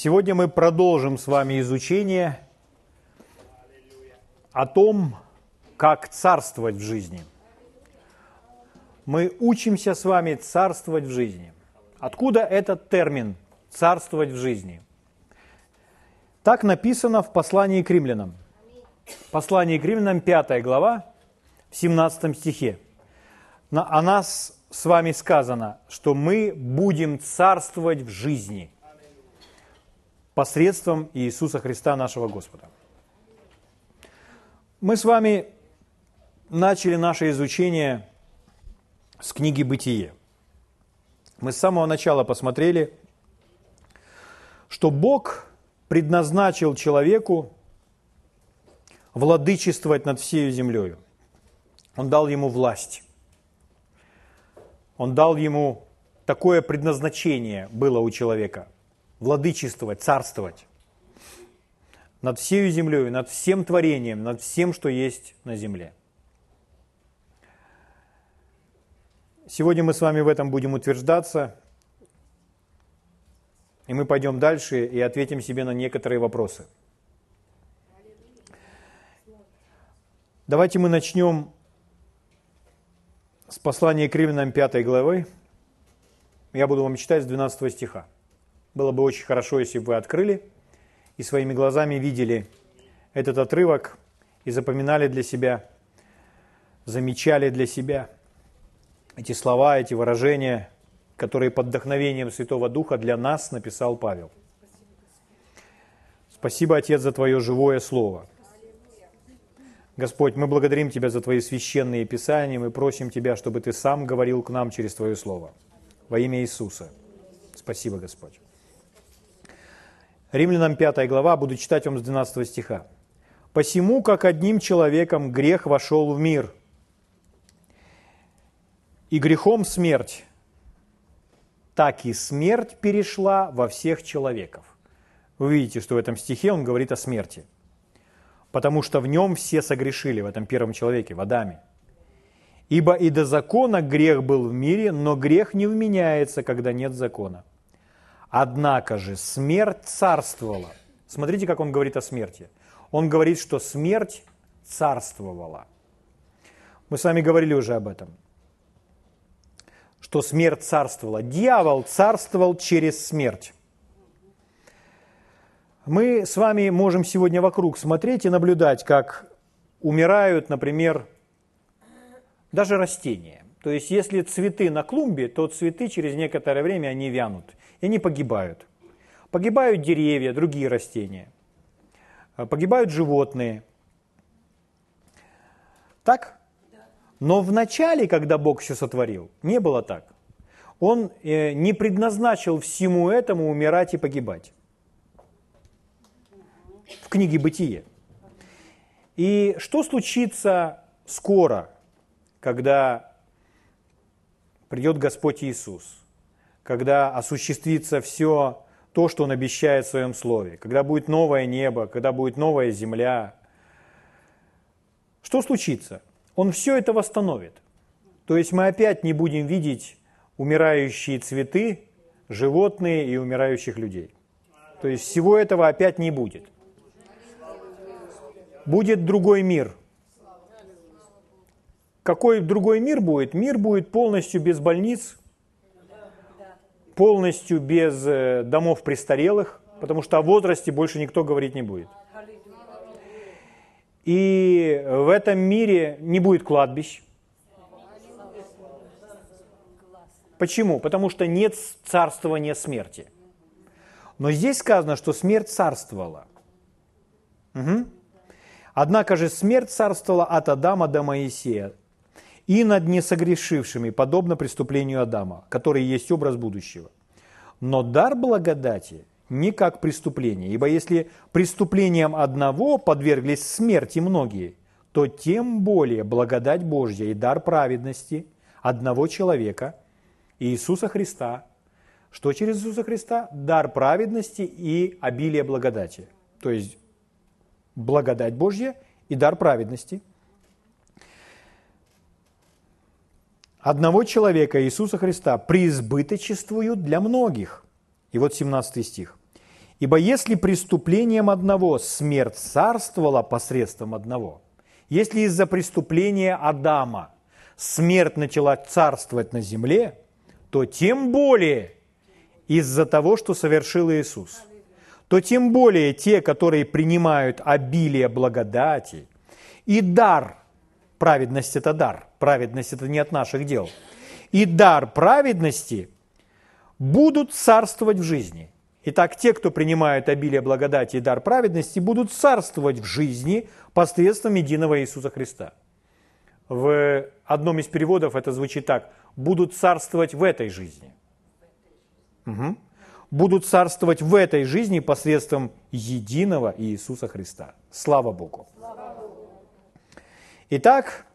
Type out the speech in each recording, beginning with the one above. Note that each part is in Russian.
Сегодня мы продолжим с вами изучение о том, как царствовать в жизни. Мы учимся с вами царствовать в жизни. Откуда этот термин «царствовать в жизни»? Так написано в послании к римлянам. Послание к римлянам, 5 глава, в 17 стихе. О нас с вами сказано, что мы будем царствовать в жизни посредством Иисуса Христа нашего Господа. Мы с вами начали наше изучение с книги «Бытие». Мы с самого начала посмотрели, что Бог предназначил человеку владычествовать над всей землей. Он дал ему власть. Он дал ему такое предназначение было у человека – владычествовать, царствовать над всей землей, над всем творением, над всем, что есть на земле. Сегодня мы с вами в этом будем утверждаться, и мы пойдем дальше и ответим себе на некоторые вопросы. Давайте мы начнем с послания к Римлянам 5 главы. Я буду вам читать с 12 стиха. Было бы очень хорошо, если бы вы открыли и своими глазами видели этот отрывок и запоминали для себя, замечали для себя эти слова, эти выражения, которые под вдохновением Святого Духа для нас написал Павел. Спасибо, Отец, за Твое живое Слово – Господь, мы благодарим Тебя за Твои священные писания, мы просим Тебя, чтобы Ты сам говорил к нам через Твое Слово. Во имя Иисуса. Спасибо, Господь. Римлянам 5 глава, буду читать вам с 12 стиха. «Посему, как одним человеком грех вошел в мир, и грехом смерть, так и смерть перешла во всех человеков». Вы видите, что в этом стихе он говорит о смерти – потому что в нем все согрешили, в этом первом человеке, в Адаме. Ибо и до закона грех был в мире, но грех не вменяется, когда нет закона. Однако же смерть царствовала. Смотрите, как он говорит о смерти. Он говорит, что смерть царствовала. Мы с вами говорили уже об этом. Что смерть царствовала. Дьявол царствовал через смерть. Мы с вами можем сегодня вокруг смотреть и наблюдать, как умирают, например, даже растения. То есть, если цветы на клумбе, то цветы через некоторое время они вянут, и они погибают. Погибают деревья, другие растения. Погибают животные. Так? Но в начале, когда Бог все сотворил, не было так. Он э, не предназначил всему этому умирать и погибать в книге «Бытие». И что случится скоро, когда придет Господь Иисус, когда осуществится все то, что Он обещает в Своем Слове, когда будет новое небо, когда будет новая земля. Что случится? Он все это восстановит. То есть мы опять не будем видеть умирающие цветы, животные и умирающих людей. То есть всего этого опять не будет – будет другой мир. Какой другой мир будет? Мир будет полностью без больниц, полностью без э, домов престарелых, потому что о возрасте больше никто говорить не будет. И в этом мире не будет кладбищ. Почему? Потому что нет царствования смерти. Но здесь сказано, что смерть царствовала. Угу. Однако же смерть царствовала от Адама до Моисея и над несогрешившими, подобно преступлению Адама, который есть образ будущего. Но дар благодати не как преступление, ибо если преступлением одного подверглись смерти многие, то тем более благодать Божья и дар праведности одного человека, Иисуса Христа, что через Иисуса Христа дар праведности и обилие благодати. То есть благодать Божья и дар праведности. Одного человека, Иисуса Христа, преизбыточествуют для многих. И вот 17 стих. Ибо если преступлением одного смерть царствовала посредством одного, если из-за преступления Адама смерть начала царствовать на земле, то тем более из-за того, что совершил Иисус, то тем более те, которые принимают обилие благодати и дар, праведность – это дар, праведность – это не от наших дел, и дар праведности будут царствовать в жизни – Итак, те, кто принимают обилие благодати и дар праведности, будут царствовать в жизни посредством единого Иисуса Христа. В одном из переводов это звучит так. Будут царствовать в этой жизни. Угу. Будут царствовать в этой жизни посредством единого Иисуса Христа. Слава Богу. Итак,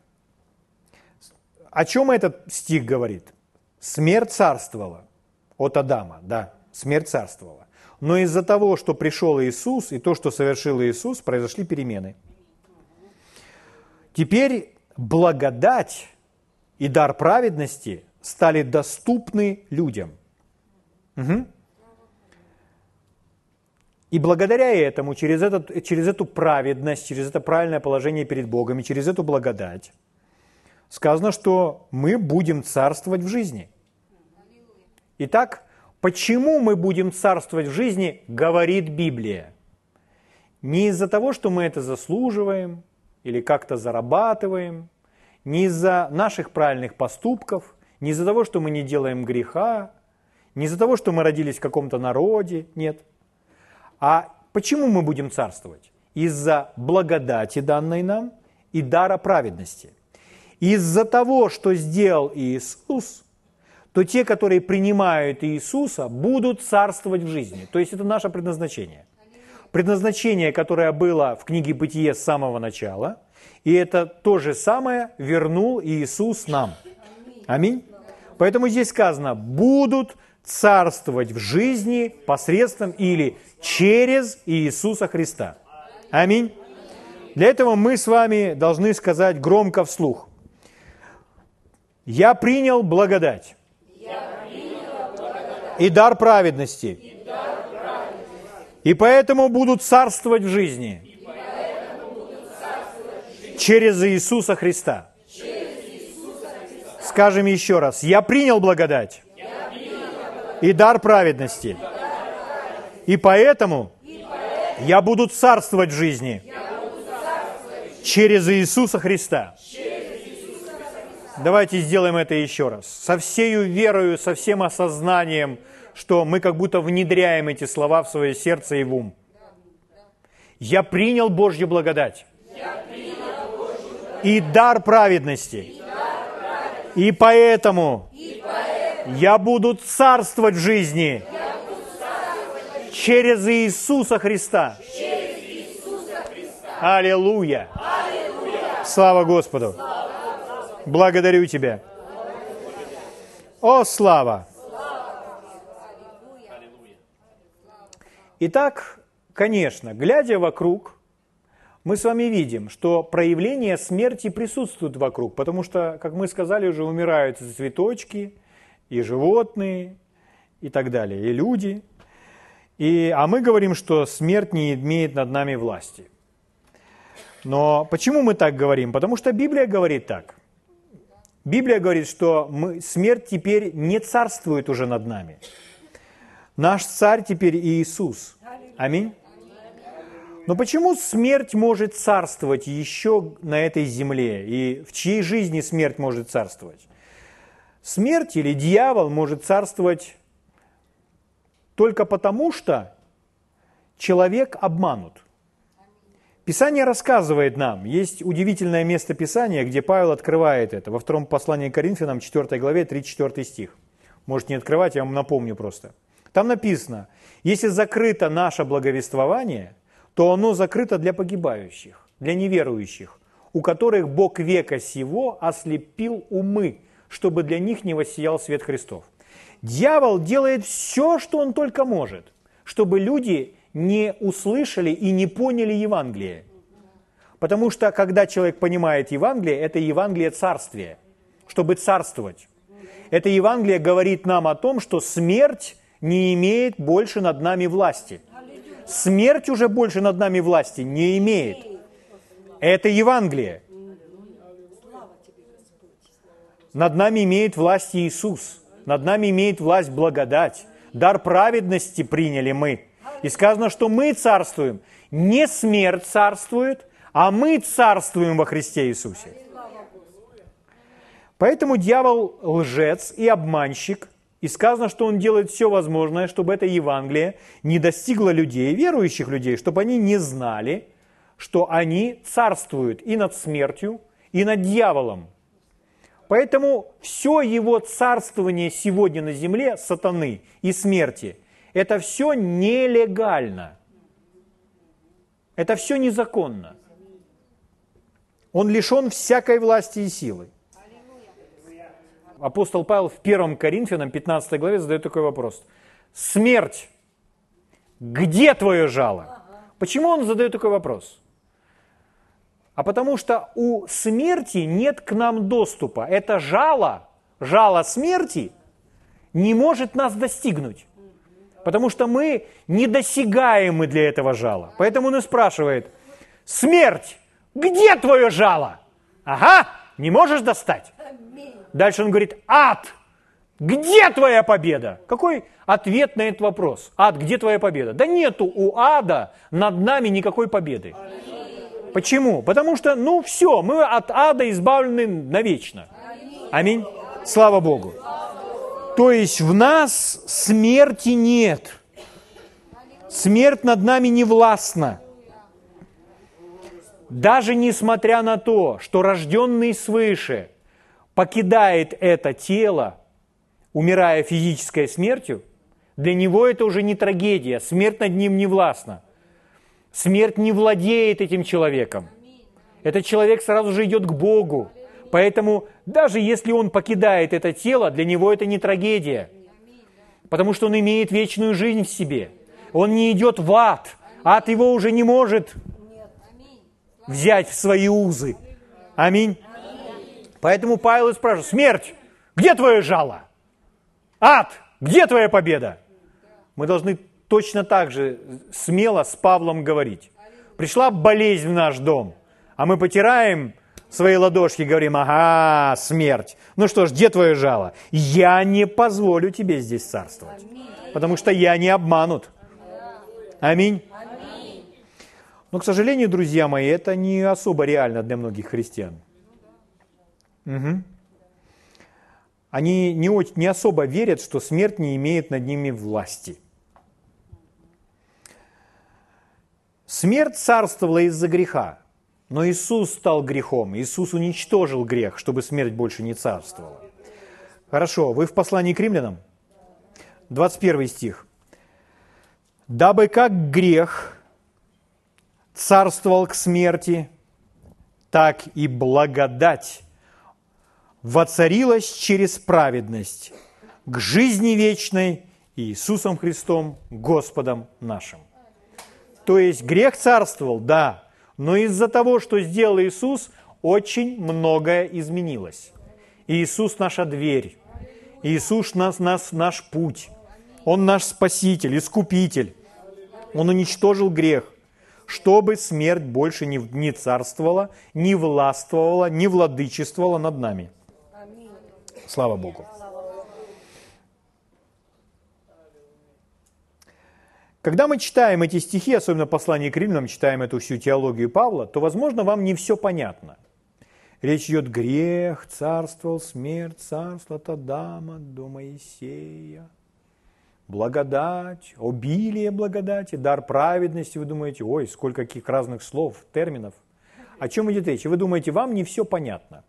о чем этот стих говорит? Смерть царствовала от Адама, да, смерть царствовала. Но из-за того, что пришел Иисус и то, что совершил Иисус, произошли перемены. Теперь благодать и дар праведности стали доступны людям. Угу. И благодаря этому, через, этот, через эту праведность, через это правильное положение перед Богом и через эту благодать, сказано, что мы будем царствовать в жизни. Итак, Почему мы будем царствовать в жизни, говорит Библия. Не из-за того, что мы это заслуживаем или как-то зарабатываем, не из-за наших правильных поступков, не из-за того, что мы не делаем греха, не из-за того, что мы родились в каком-то народе, нет. А почему мы будем царствовать? Из-за благодати, данной нам, и дара праведности. Из-за того, что сделал Иисус, то те, которые принимают Иисуса, будут царствовать в жизни. То есть это наше предназначение. Предназначение, которое было в книге «Бытие» с самого начала, и это то же самое вернул Иисус нам. Аминь. Поэтому здесь сказано, будут царствовать в жизни посредством или через Иисуса Христа. Аминь. Для этого мы с вами должны сказать громко вслух. Я принял благодать и дар праведности. И поэтому будут царствовать в жизни через Иисуса Христа. Скажем еще раз, я принял благодать и дар праведности. И поэтому я буду царствовать в жизни через Иисуса Христа. Давайте сделаем это еще раз. Со всею верою, со всем осознанием, что мы как будто внедряем эти слова в свое сердце и в ум. Я принял Божью благодать. И дар праведности. И поэтому, я буду царствовать в жизни через Иисуса Христа. Аллилуйя. Слава Господу. Благодарю Тебя. О, слава! Итак, конечно, глядя вокруг, мы с вами видим, что проявления смерти присутствуют вокруг, потому что, как мы сказали, уже умирают цветочки, и животные, и так далее, и люди. И, а мы говорим, что смерть не имеет над нами власти. Но почему мы так говорим? Потому что Библия говорит так – Библия говорит, что мы, смерть теперь не царствует уже над нами. Наш царь теперь Иисус. Аминь. Но почему смерть может царствовать еще на этой земле? И в чьей жизни смерть может царствовать? Смерть или дьявол может царствовать только потому, что человек обманут. Писание рассказывает нам, есть удивительное место Писания, где Павел открывает это, во втором послании к Коринфянам, 4 главе, 3-4 стих. Можете не открывать, я вам напомню просто. Там написано, если закрыто наше благовествование, то оно закрыто для погибающих, для неверующих, у которых Бог века сего ослепил умы, чтобы для них не воссиял свет Христов. Дьявол делает все, что он только может, чтобы люди не услышали и не поняли Евангелие. Потому что, когда человек понимает Евангелие, это Евангелие царствия, чтобы царствовать. Это Евангелие говорит нам о том, что смерть не имеет больше над нами власти. Смерть уже больше над нами власти не имеет. Это Евангелие. Над нами имеет власть Иисус. Над нами имеет власть благодать. Дар праведности приняли мы. И сказано, что мы царствуем. Не смерть царствует, а мы царствуем во Христе Иисусе. Поэтому дьявол лжец и обманщик, и сказано, что он делает все возможное, чтобы это Евангелие не достигло людей, верующих людей, чтобы они не знали, что они царствуют и над смертью, и над дьяволом. Поэтому все его царствование сегодня на земле, сатаны и смерти, это все нелегально. Это все незаконно. Он лишен всякой власти и силы апостол Павел в 1 Коринфянам 15 главе задает такой вопрос. Смерть, где твое жало? Почему он задает такой вопрос? А потому что у смерти нет к нам доступа. Это жало, жало смерти не может нас достигнуть. Потому что мы недосягаемы для этого жала. Поэтому он и спрашивает, смерть, где твое жало? Ага, не можешь достать? Дальше он говорит, ад, где твоя победа? Какой ответ на этот вопрос? Ад, где твоя победа? Да нету у ада над нами никакой победы. Почему? Потому что, ну все, мы от ада избавлены навечно. Аминь. Слава Богу. То есть в нас смерти нет. Смерть над нами не властна. Даже несмотря на то, что рожденный свыше – покидает это тело, умирая физической смертью, для него это уже не трагедия, смерть над ним не властна. Смерть не владеет этим человеком. Этот человек сразу же идет к Богу. Поэтому даже если он покидает это тело, для него это не трагедия. Потому что он имеет вечную жизнь в себе. Он не идет в ад. Ад его уже не может взять в свои узы. Аминь. Поэтому Павел спрашивает, смерть, где твое жало? Ад, где твоя победа? Мы должны точно так же смело с Павлом говорить. Пришла болезнь в наш дом, а мы потираем свои ладошки говорим, ага, смерть. Ну что ж, где твое жало? Я не позволю тебе здесь царствовать, потому что я не обманут. Аминь. Но, к сожалению, друзья мои, это не особо реально для многих христиан. Угу. Они не, не особо верят, что смерть не имеет над ними власти. Смерть царствовала из-за греха, но Иисус стал грехом. Иисус уничтожил грех, чтобы смерть больше не царствовала. Хорошо, вы в послании к римлянам? 21 стих. «Дабы как грех царствовал к смерти, так и благодать воцарилась через праведность к жизни вечной Иисусом Христом, Господом нашим. То есть грех царствовал, да, но из-за того, что сделал Иисус, очень многое изменилось. Иисус наша дверь, Иисус нас, нас, наш путь, Он наш Спаситель, Искупитель. Он уничтожил грех, чтобы смерть больше не, не царствовала, не властвовала, не владычествовала над нами – Слава Богу. Когда мы читаем эти стихи, особенно послание к римлянам, читаем эту всю теологию Павла, то, возможно, вам не все понятно. Речь идет грех, царствовал, смерть, царство Тадама до Моисея, благодать, обилие благодати, дар праведности. Вы думаете, ой, сколько каких разных слов, терминов. О чем идет речь? Вы думаете, вам не все понятно.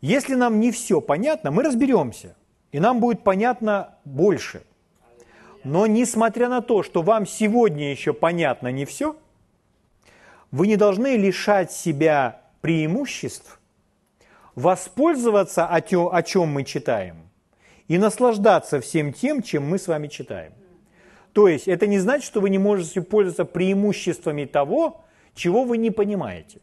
Если нам не все понятно, мы разберемся, и нам будет понятно больше. Но несмотря на то, что вам сегодня еще понятно не все, вы не должны лишать себя преимуществ, воспользоваться о, тем, о чем мы читаем, и наслаждаться всем тем, чем мы с вами читаем. То есть это не значит, что вы не можете пользоваться преимуществами того, чего вы не понимаете.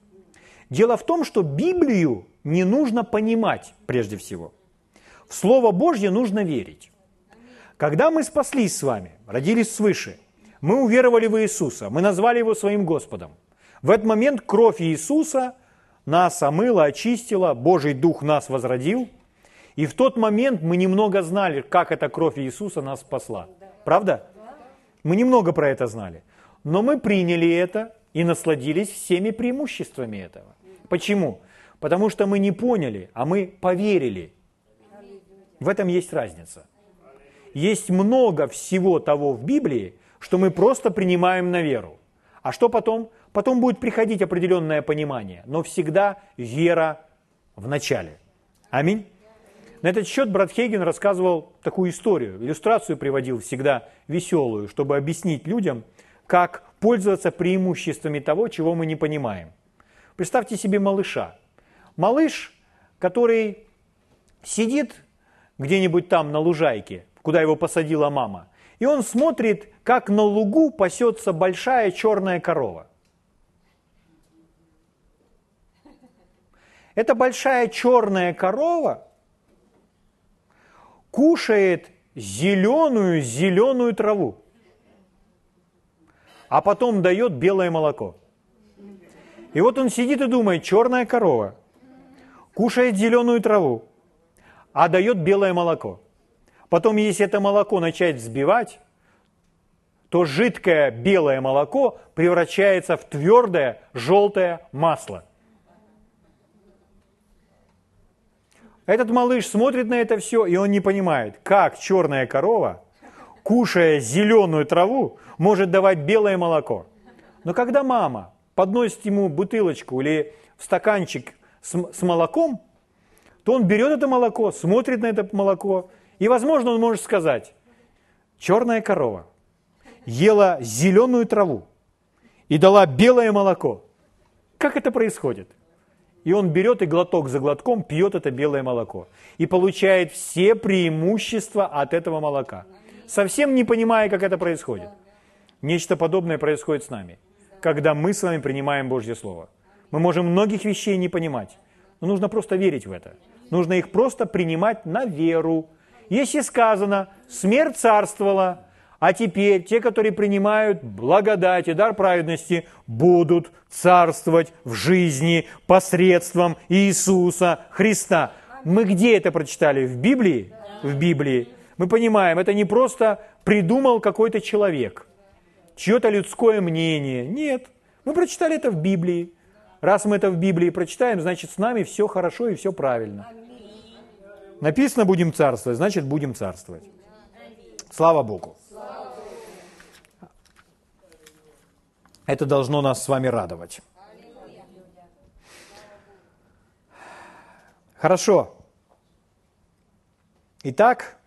Дело в том, что Библию не нужно понимать прежде всего. В Слово Божье нужно верить. Когда мы спаслись с вами, родились свыше, Мы уверовали в Иисуса, мы назвали Его своим Господом. В этот момент кровь Иисуса нас омыла, очистила, Божий Дух нас возродил. И в тот момент мы немного знали, как эта кровь Иисуса нас спасла. Правда? Мы немного про это знали. Но мы приняли это и насладились всеми преимуществами этого. Почему? Потому что мы не поняли, а мы поверили. В этом есть разница. Есть много всего того в Библии, что мы просто принимаем на веру. А что потом? Потом будет приходить определенное понимание, но всегда вера в начале. Аминь. На этот счет брат Хейген рассказывал такую историю, иллюстрацию приводил всегда веселую, чтобы объяснить людям, как пользоваться преимуществами того, чего мы не понимаем. Представьте себе малыша. Малыш, который сидит где-нибудь там на лужайке, куда его посадила мама, и он смотрит, как на лугу пасется большая черная корова. Эта большая черная корова кушает зеленую-зеленую траву, а потом дает белое молоко. И вот он сидит и думает, черная корова кушает зеленую траву, а дает белое молоко. Потом, если это молоко начать взбивать, то жидкое белое молоко превращается в твердое желтое масло – Этот малыш смотрит на это все, и он не понимает, как черная корова, кушая зеленую траву, может давать белое молоко. Но когда мама подносит ему бутылочку или стаканчик с, с молоком, то он берет это молоко, смотрит на это молоко, и, возможно, он может сказать, черная корова ела зеленую траву и дала белое молоко. Как это происходит? И он берет и глоток за глотком пьет это белое молоко. И получает все преимущества от этого молока. Совсем не понимая, как это происходит. Нечто подобное происходит с нами, когда мы с вами принимаем Божье Слово. Мы можем многих вещей не понимать, но нужно просто верить в это. Нужно их просто принимать на веру. Если сказано, смерть царствовала, а теперь те, которые принимают благодать и дар праведности, будут царствовать в жизни посредством Иисуса Христа. Мы где это прочитали? В Библии? В Библии. Мы понимаем, это не просто придумал какой-то человек, чье-то людское мнение. Нет, мы прочитали это в Библии. Раз мы это в Библии прочитаем, значит, с нами все хорошо и все правильно. Написано «будем царствовать», значит, будем царствовать. Слава Богу. Это должно нас с вами радовать. Хорошо. Итак,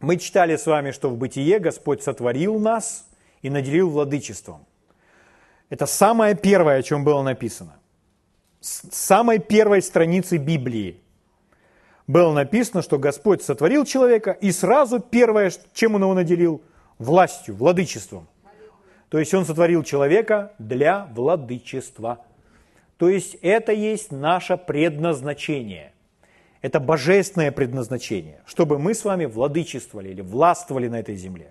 мы читали с вами, что в бытие Господь сотворил нас и наделил владычеством. Это самое первое, о чем было написано. С самой первой страницы Библии было написано, что Господь сотворил человека, и сразу первое, чем он его наделил, властью, владычеством. То есть он сотворил человека для владычества. То есть это есть наше предназначение. Это божественное предназначение, чтобы мы с вами владычествовали или властвовали на этой земле.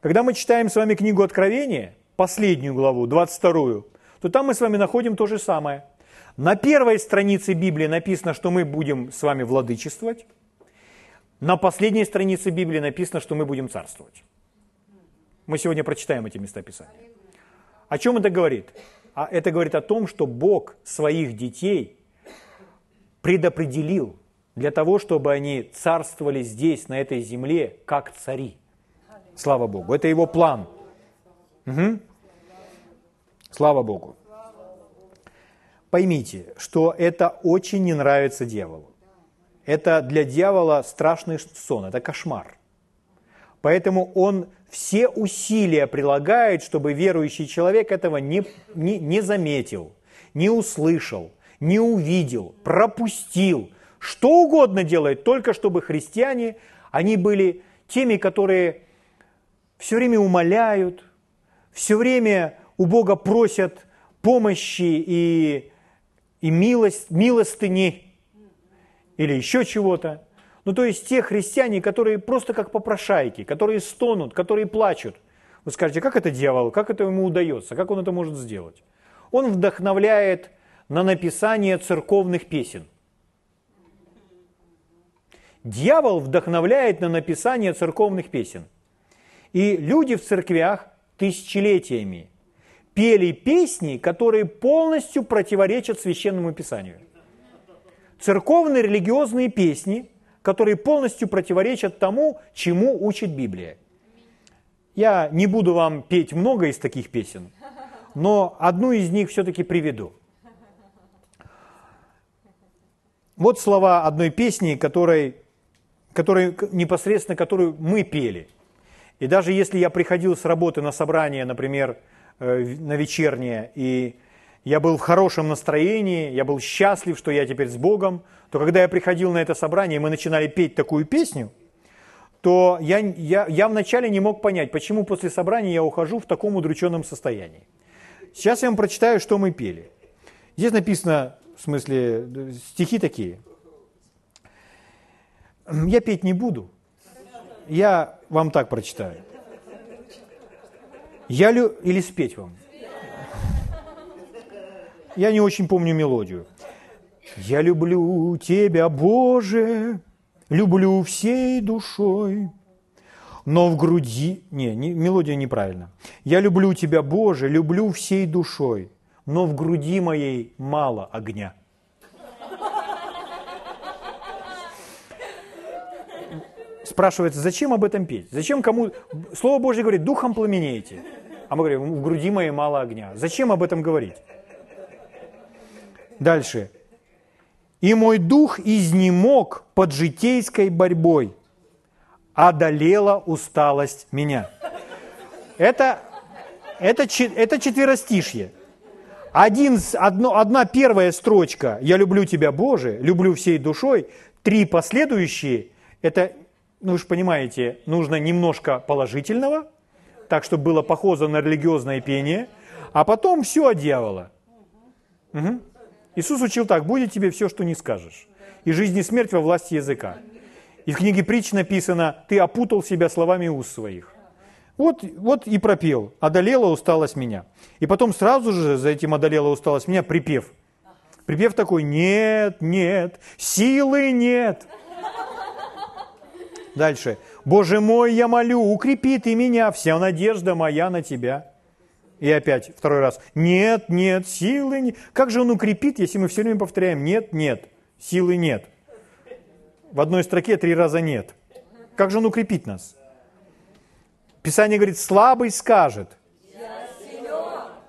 Когда мы читаем с вами книгу Откровения, последнюю главу, 22, то там мы с вами находим то же самое. На первой странице Библии написано, что мы будем с вами владычествовать. На последней странице Библии написано, что мы будем царствовать. Мы сегодня прочитаем эти места Писания. О чем это говорит? А это говорит о том, что Бог своих детей предопределил для того, чтобы они царствовали здесь, на этой земле, как цари. Слава Богу. Это его план. Угу. Слава Богу. Поймите, что это очень не нравится дьяволу. Это для дьявола страшный сон, это кошмар. Поэтому он все усилия прилагает, чтобы верующий человек этого не, не, не заметил, не услышал, не увидел, пропустил. Что угодно делает, только чтобы христиане, они были теми, которые все время умоляют, все время у Бога просят помощи и, и милость, милостыни или еще чего-то. Ну, то есть те христиане, которые просто как попрошайки, которые стонут, которые плачут. Вы скажете, как это дьявол, как это ему удается, как он это может сделать? Он вдохновляет на написание церковных песен. Дьявол вдохновляет на написание церковных песен. И люди в церквях тысячелетиями пели песни, которые полностью противоречат священному писанию. Церковные религиозные песни, которые полностью противоречат тому, чему учит Библия. Я не буду вам петь много из таких песен, но одну из них все-таки приведу. Вот слова одной песни, которой, которой, непосредственно которую мы пели. И даже если я приходил с работы на собрание, например, на вечернее, и я был в хорошем настроении, я был счастлив, что я теперь с Богом, то когда я приходил на это собрание, и мы начинали петь такую песню, то я, я, я вначале не мог понять, почему после собрания я ухожу в таком удрученном состоянии. Сейчас я вам прочитаю, что мы пели. Здесь написано, в смысле, стихи такие. Я петь не буду. Я вам так прочитаю. Я лю... Или спеть вам? Я не очень помню мелодию. Я люблю Тебя, Боже, люблю всей душой, но в груди... Не, не мелодия неправильна. Я люблю Тебя, Боже, люблю всей душой, но в груди моей мало огня. Спрашивается, зачем об этом петь? Зачем кому... Слово Божье говорит, духом пламенеете. А мы говорим, в груди моей мало огня. Зачем об этом говорить? Дальше. И мой дух изнемог под житейской борьбой. Одолела усталость меня. Это, это, это четверостишье. Один, одно, одна первая строчка «Я люблю тебя, Боже, люблю всей душой», три последующие – это, ну вы же понимаете, нужно немножко положительного – так, чтобы было похоже на религиозное пение, а потом все от дьявола. Угу. Иисус учил так, будет тебе все, что не скажешь. И жизнь и смерть во власти языка. И в книге притч написано, ты опутал себя словами уст своих. Вот, вот и пропел, одолела усталость меня. И потом сразу же за этим одолела усталость меня припев. Припев такой, нет, нет, силы нет. Дальше. Боже мой, я молю, укрепи ты меня, вся надежда моя на тебя. И опять второй раз. Нет, нет, силы нет. Как же он укрепит, если мы все время повторяем нет, нет, силы нет. В одной строке три раза нет. Как же он укрепит нас? Писание говорит, слабый скажет. Я.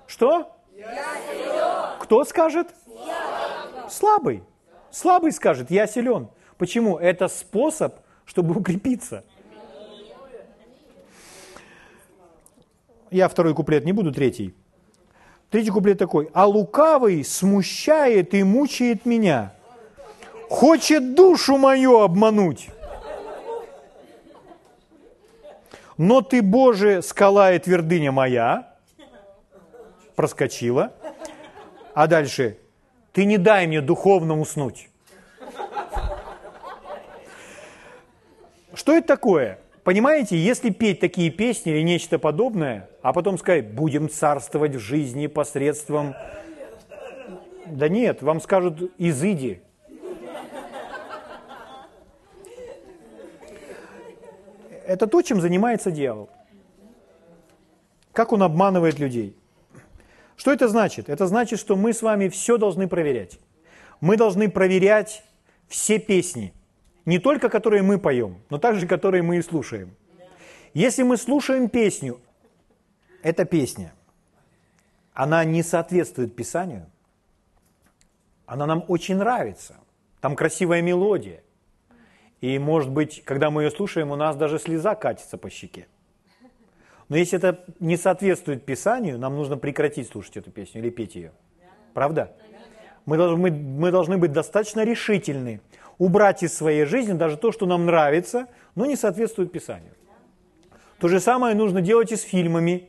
Что? Я. Кто скажет? Я. Слабый. Слабый скажет, я силен. Почему? Это способ, чтобы укрепиться. Я второй куплет не буду, третий. Третий куплет такой. «А лукавый смущает и мучает меня, хочет душу мою обмануть. Но ты, Боже, скала и твердыня моя». Проскочила. А дальше. «Ты не дай мне духовно уснуть». Что это такое? Понимаете, если петь такие песни или нечто подобное, а потом сказать, будем царствовать в жизни посредством... Да нет, вам скажут, изыди. Это то, чем занимается дьявол. Как он обманывает людей. Что это значит? Это значит, что мы с вами все должны проверять. Мы должны проверять все песни – не только которые мы поем, но также которые мы и слушаем. Если мы слушаем песню, эта песня, она не соответствует Писанию, она нам очень нравится, там красивая мелодия. И, может быть, когда мы ее слушаем, у нас даже слеза катится по щеке. Но если это не соответствует Писанию, нам нужно прекратить слушать эту песню или петь ее. Правда? Мы должны, мы, должны быть достаточно решительны убрать из своей жизни даже то, что нам нравится, но не соответствует Писанию. То же самое нужно делать и с фильмами,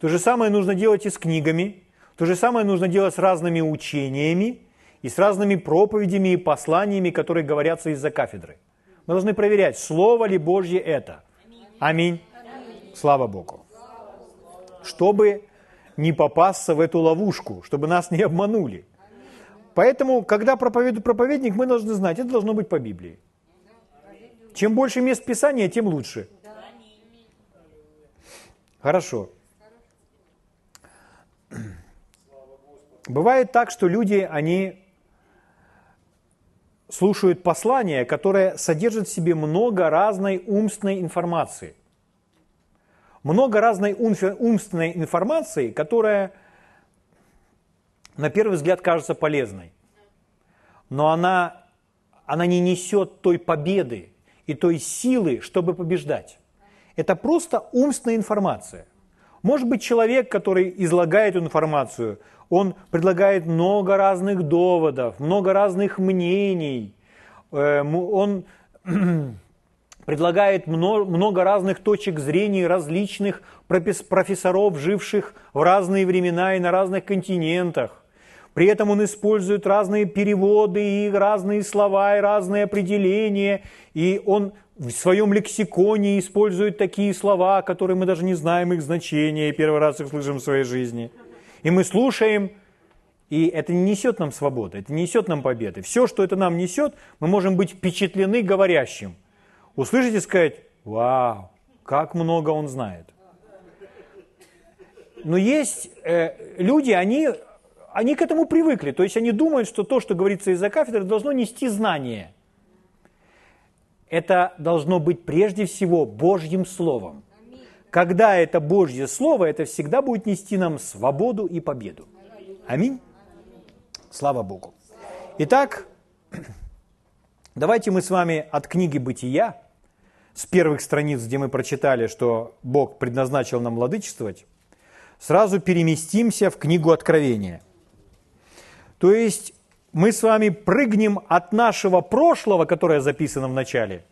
то же самое нужно делать и с книгами, то же самое нужно делать с разными учениями и с разными проповедями и посланиями, которые говорятся из-за кафедры. Мы должны проверять, Слово ли Божье это. Аминь. Слава Богу. Чтобы не попасться в эту ловушку, чтобы нас не обманули. Поэтому, когда проповедует проповедник, мы должны знать, это должно быть по Библии. Чем больше мест Писания, тем лучше. Хорошо. Бывает так, что люди, они слушают послание, которое содержит в себе много разной умственной информации. Много разной умственной информации, которая на первый взгляд кажется полезной. Но она, она не несет той победы и той силы, чтобы побеждать. Это просто умственная информация. Может быть, человек, который излагает информацию, он предлагает много разных доводов, много разных мнений. Э, он предлагает много разных точек зрения различных профессоров, живших в разные времена и на разных континентах. При этом он использует разные переводы и разные слова, и разные определения, и он в своем лексиконе использует такие слова, которые мы даже не знаем их значения, и первый раз их слышим в своей жизни – и мы слушаем, и это не несет нам свободы, это не несет нам победы. Все, что это нам несет, мы можем быть впечатлены говорящим. Услышать и сказать, вау, как много он знает. Но есть э, люди, они, они к этому привыкли. То есть они думают, что то, что говорится из-за кафедры, должно нести знание. Это должно быть прежде всего Божьим Словом когда это Божье Слово, это всегда будет нести нам свободу и победу. Аминь. Слава Богу. Итак, давайте мы с вами от книги «Бытия», с первых страниц, где мы прочитали, что Бог предназначил нам владычествовать, сразу переместимся в книгу Откровения. То есть мы с вами прыгнем от нашего прошлого, которое записано в начале,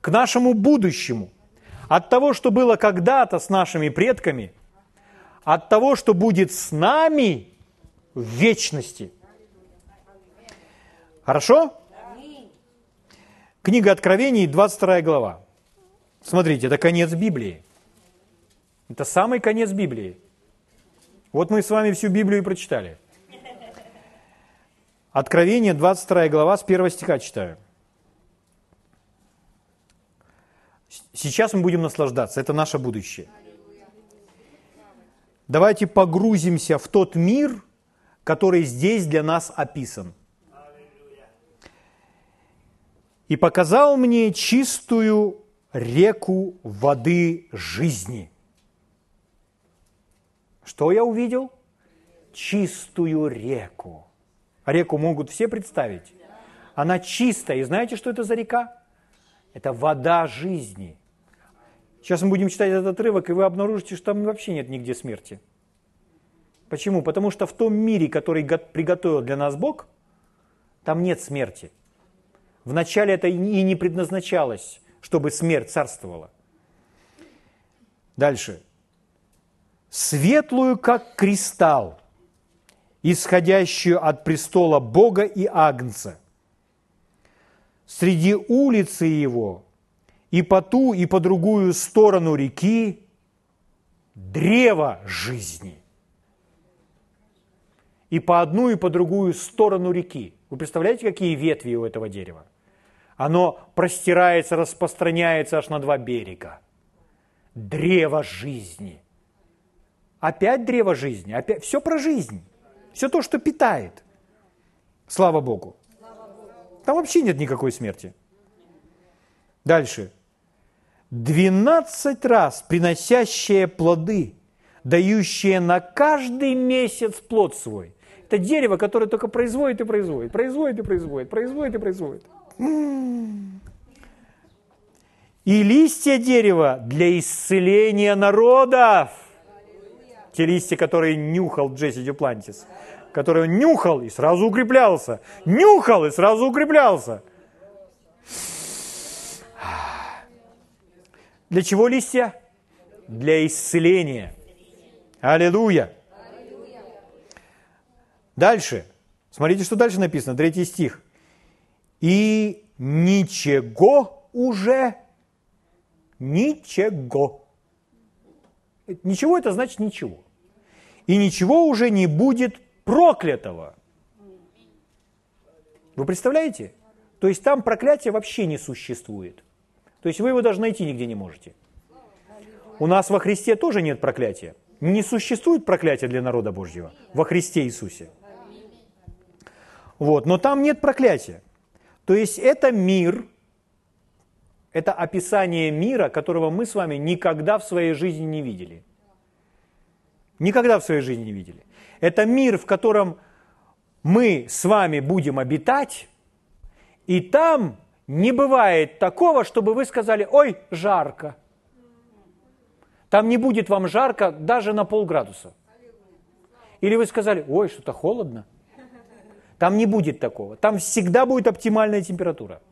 к нашему будущему – от того, что было когда-то с нашими предками, от того, что будет с нами в вечности. Хорошо? Книга Откровений, 22 глава. Смотрите, это конец Библии. Это самый конец Библии. Вот мы с вами всю Библию и прочитали. Откровение, 22 глава, с 1 стиха читаю. Сейчас мы будем наслаждаться, это наше будущее. Давайте погрузимся в тот мир, который здесь для нас описан. И показал мне чистую реку воды жизни. Что я увидел? Чистую реку. Реку могут все представить. Она чистая. И знаете, что это за река? Это вода жизни. Сейчас мы будем читать этот отрывок, и вы обнаружите, что там вообще нет нигде смерти. Почему? Потому что в том мире, который приготовил для нас Бог, там нет смерти. Вначале это и не предназначалось, чтобы смерть царствовала. Дальше. Светлую, как кристалл, исходящую от престола Бога и Агнца – среди улицы его и по ту, и по другую сторону реки древо жизни. И по одну, и по другую сторону реки. Вы представляете, какие ветви у этого дерева? Оно простирается, распространяется аж на два берега. Древо жизни. Опять древо жизни. Опять все про жизнь. Все то, что питает. Слава Богу. Там вообще нет никакой смерти. Дальше. Двенадцать раз приносящее плоды, дающее на каждый месяц плод свой. Это дерево, которое только производит и производит, производит и производит, производит и производит. И листья дерева для исцеления народов. Те листья, которые нюхал Джесси Дюплантис который он нюхал и сразу укреплялся. Нюхал и сразу укреплялся. Для чего листья? Для исцеления. Аллилуйя. Дальше. Смотрите, что дальше написано. Третий стих. И ничего уже ничего. Ничего это значит ничего. И ничего уже не будет проклятого. Вы представляете? То есть там проклятие вообще не существует. То есть вы его даже найти нигде не можете. У нас во Христе тоже нет проклятия. Не существует проклятия для народа Божьего во Христе Иисусе. Вот, но там нет проклятия. То есть это мир, это описание мира, которого мы с вами никогда в своей жизни не видели. Никогда в своей жизни не видели. Это мир, в котором мы с вами будем обитать, и там не бывает такого, чтобы вы сказали, ой, жарко. Там не будет вам жарко даже на полградуса. Или вы сказали, ой, что-то холодно. Там не будет такого. Там всегда будет оптимальная температура.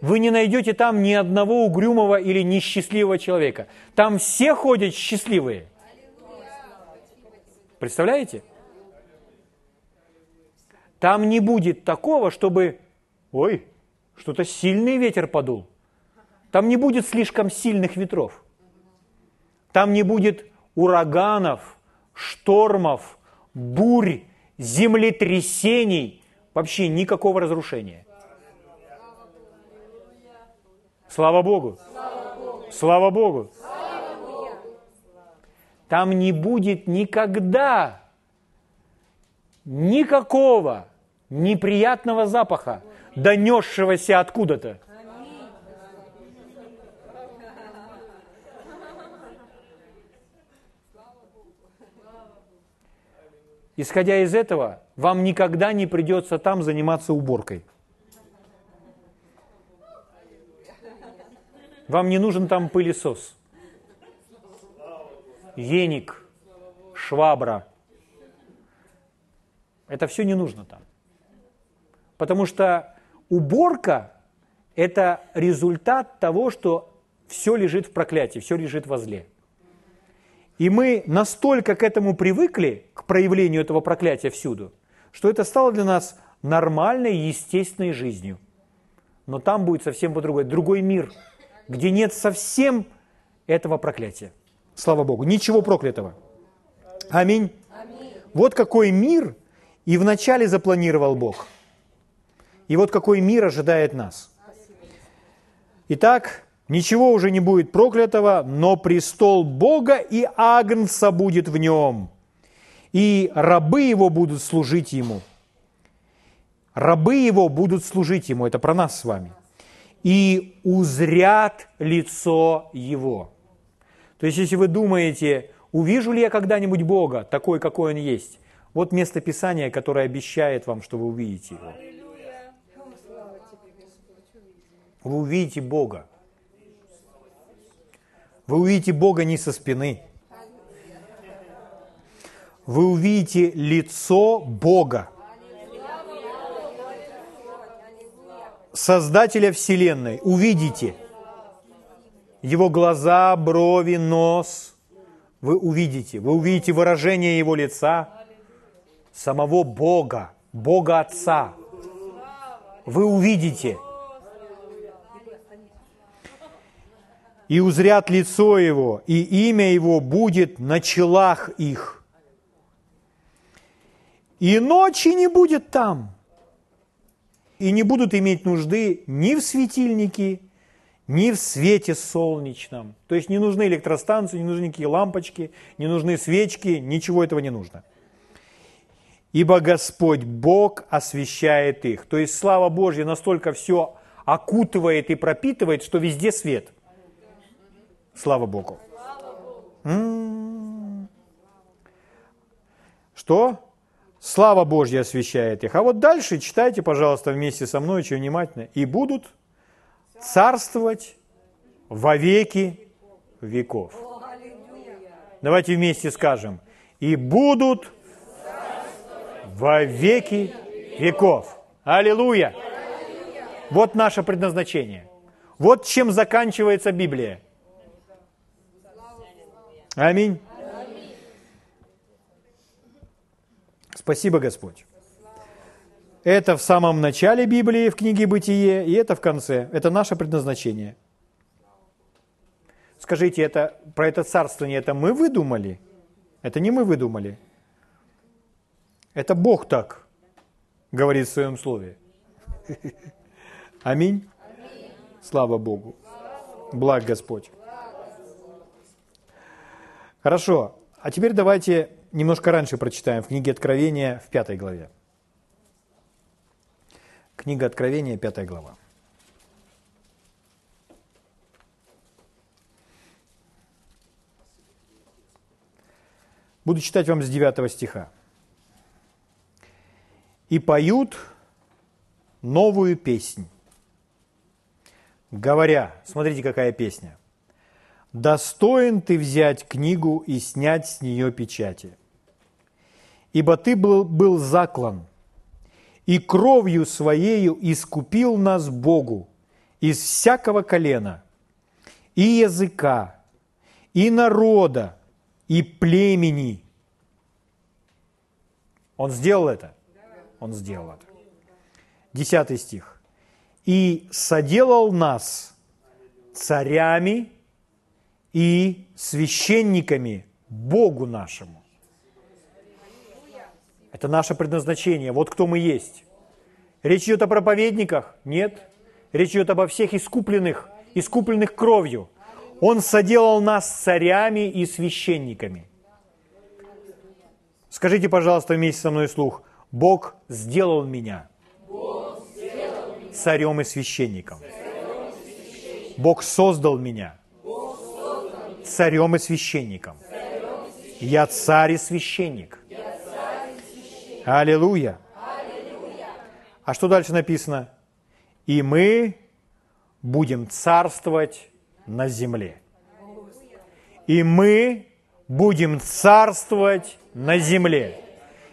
Вы не найдете там ни одного угрюмого или несчастливого человека. Там все ходят счастливые. Представляете? Там не будет такого, чтобы, ой, что-то сильный ветер подул. Там не будет слишком сильных ветров. Там не будет ураганов, штормов, бурь, землетрясений, вообще никакого разрушения. Слава Богу! Слава Богу! Там не будет никогда никакого неприятного запаха, донесшегося откуда-то. Исходя из этого, вам никогда не придется там заниматься уборкой. Вам не нужен там пылесос, веник, швабра. Это все не нужно там. Потому что уборка – это результат того, что все лежит в проклятии, все лежит во зле. И мы настолько к этому привыкли, к проявлению этого проклятия всюду, что это стало для нас нормальной, естественной жизнью. Но там будет совсем по-другому. Другой мир, где нет совсем этого проклятия. Слава Богу. Ничего проклятого. Аминь. Аминь. Вот какой мир и вначале запланировал Бог. И вот какой мир ожидает нас. Итак, Ничего уже не будет проклятого, но престол Бога и Агнца будет в нем, и рабы его будут служить ему. Рабы его будут служить ему, это про нас с вами. И узрят лицо его. То есть, если вы думаете, увижу ли я когда-нибудь Бога, такой, какой Он есть, вот место Писания, которое обещает вам, что вы увидите Его. Вы увидите Бога. Вы увидите Бога не со спины. Вы увидите лицо Бога, Создателя Вселенной. Увидите Его глаза, брови, нос. Вы увидите. Вы увидите выражение Его лица, самого Бога, Бога Отца. Вы увидите – и узрят лицо Его, и имя Его будет на челах их. И ночи не будет там, и не будут иметь нужды ни в светильнике, ни в свете солнечном. То есть не нужны электростанции, не нужны никакие лампочки, не нужны свечки, ничего этого не нужно. Ибо Господь Бог освещает их. То есть слава Божья настолько все окутывает и пропитывает, что везде свет – Слава Богу. М-м-м. Что? Слава Божья освещает их. А вот дальше читайте, пожалуйста, вместе со мной очень внимательно. И будут царствовать во веки веков. Давайте вместе скажем. И будут во веки веков. Аллилуйя! Вот наше предназначение. Вот чем заканчивается Библия. Аминь. Спасибо, Господь. Это в самом начале Библии, в книге «Бытие», и это в конце. Это наше предназначение. Скажите, это, про это царствование, это мы выдумали? Это не мы выдумали. Это Бог так говорит в своем слове. Аминь. Слава Богу. Благ Господь. Хорошо. А теперь давайте немножко раньше прочитаем в книге Откровения в пятой главе. Книга Откровения, пятая глава. Буду читать вам с 9 стиха. «И поют новую песнь, говоря, смотрите, какая песня, «Достоин ты взять книгу и снять с нее печати, ибо ты был, был заклан, и кровью Своею искупил нас Богу из всякого колена, и языка, и народа, и племени». Он сделал это? Он сделал это. Десятый стих. «И соделал нас царями и священниками Богу нашему». Это наше предназначение. Вот кто мы есть. Речь идет о проповедниках? Нет. Речь идет обо всех искупленных, искупленных кровью. Он соделал нас царями и священниками. Скажите, пожалуйста, вместе со мной слух. Бог сделал меня царем и священником. Бог создал меня царем и священником. Я царь и священник. Аллилуйя. А что дальше написано? И мы будем царствовать на земле. И мы будем царствовать на земле.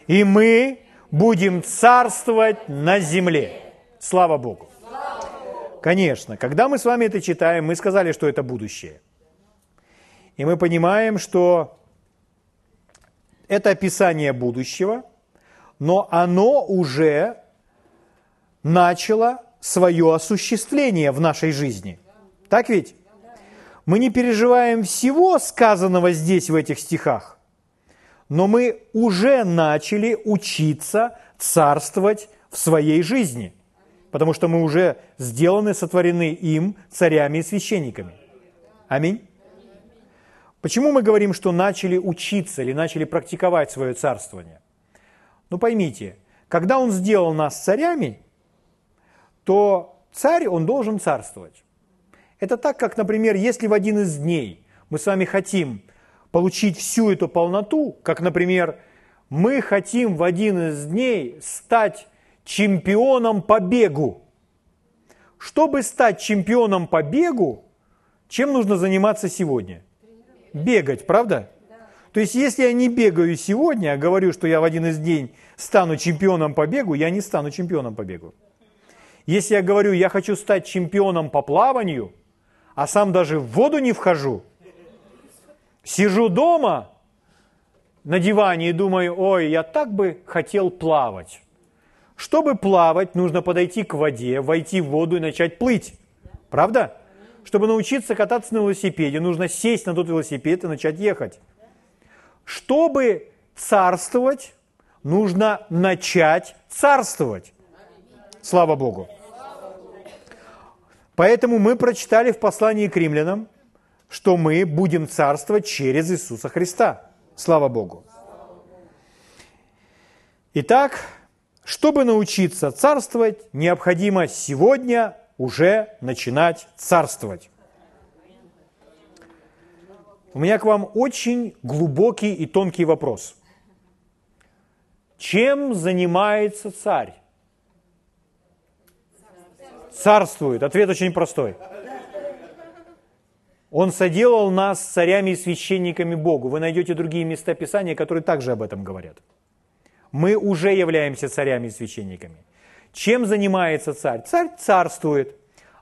И мы будем царствовать на земле. Слава Богу. Конечно, когда мы с вами это читаем, мы сказали, что это будущее. И мы понимаем, что это описание будущего, но оно уже начало свое осуществление в нашей жизни. Так ведь? Мы не переживаем всего сказанного здесь, в этих стихах, но мы уже начали учиться царствовать в своей жизни, потому что мы уже сделаны, сотворены им царями и священниками. Аминь. Почему мы говорим, что начали учиться или начали практиковать свое царствование? Ну поймите, когда Он сделал нас царями, то царь, он должен царствовать. Это так, как, например, если в один из дней мы с вами хотим получить всю эту полноту, как, например, мы хотим в один из дней стать чемпионом по бегу. Чтобы стать чемпионом по бегу, чем нужно заниматься сегодня? Бегать, правда? То есть, если я не бегаю сегодня, а говорю, что я в один из дней стану чемпионом по бегу, я не стану чемпионом по бегу. Если я говорю, я хочу стать чемпионом по плаванию, а сам даже в воду не вхожу – Сижу дома на диване и думаю, ой, я так бы хотел плавать. Чтобы плавать, нужно подойти к воде, войти в воду и начать плыть. Правда? Чтобы научиться кататься на велосипеде, нужно сесть на тот велосипед и начать ехать. Чтобы царствовать, нужно начать царствовать. Слава Богу. Поэтому мы прочитали в послании к римлянам, что мы будем царствовать через Иисуса Христа. Слава Богу. Итак, чтобы научиться царствовать, необходимо сегодня уже начинать царствовать. У меня к вам очень глубокий и тонкий вопрос. Чем занимается царь? Царствует. Ответ очень простой. Он соделал нас царями и священниками Богу. Вы найдете другие места Писания, которые также об этом говорят. Мы уже являемся царями и священниками. Чем занимается царь? Царь царствует.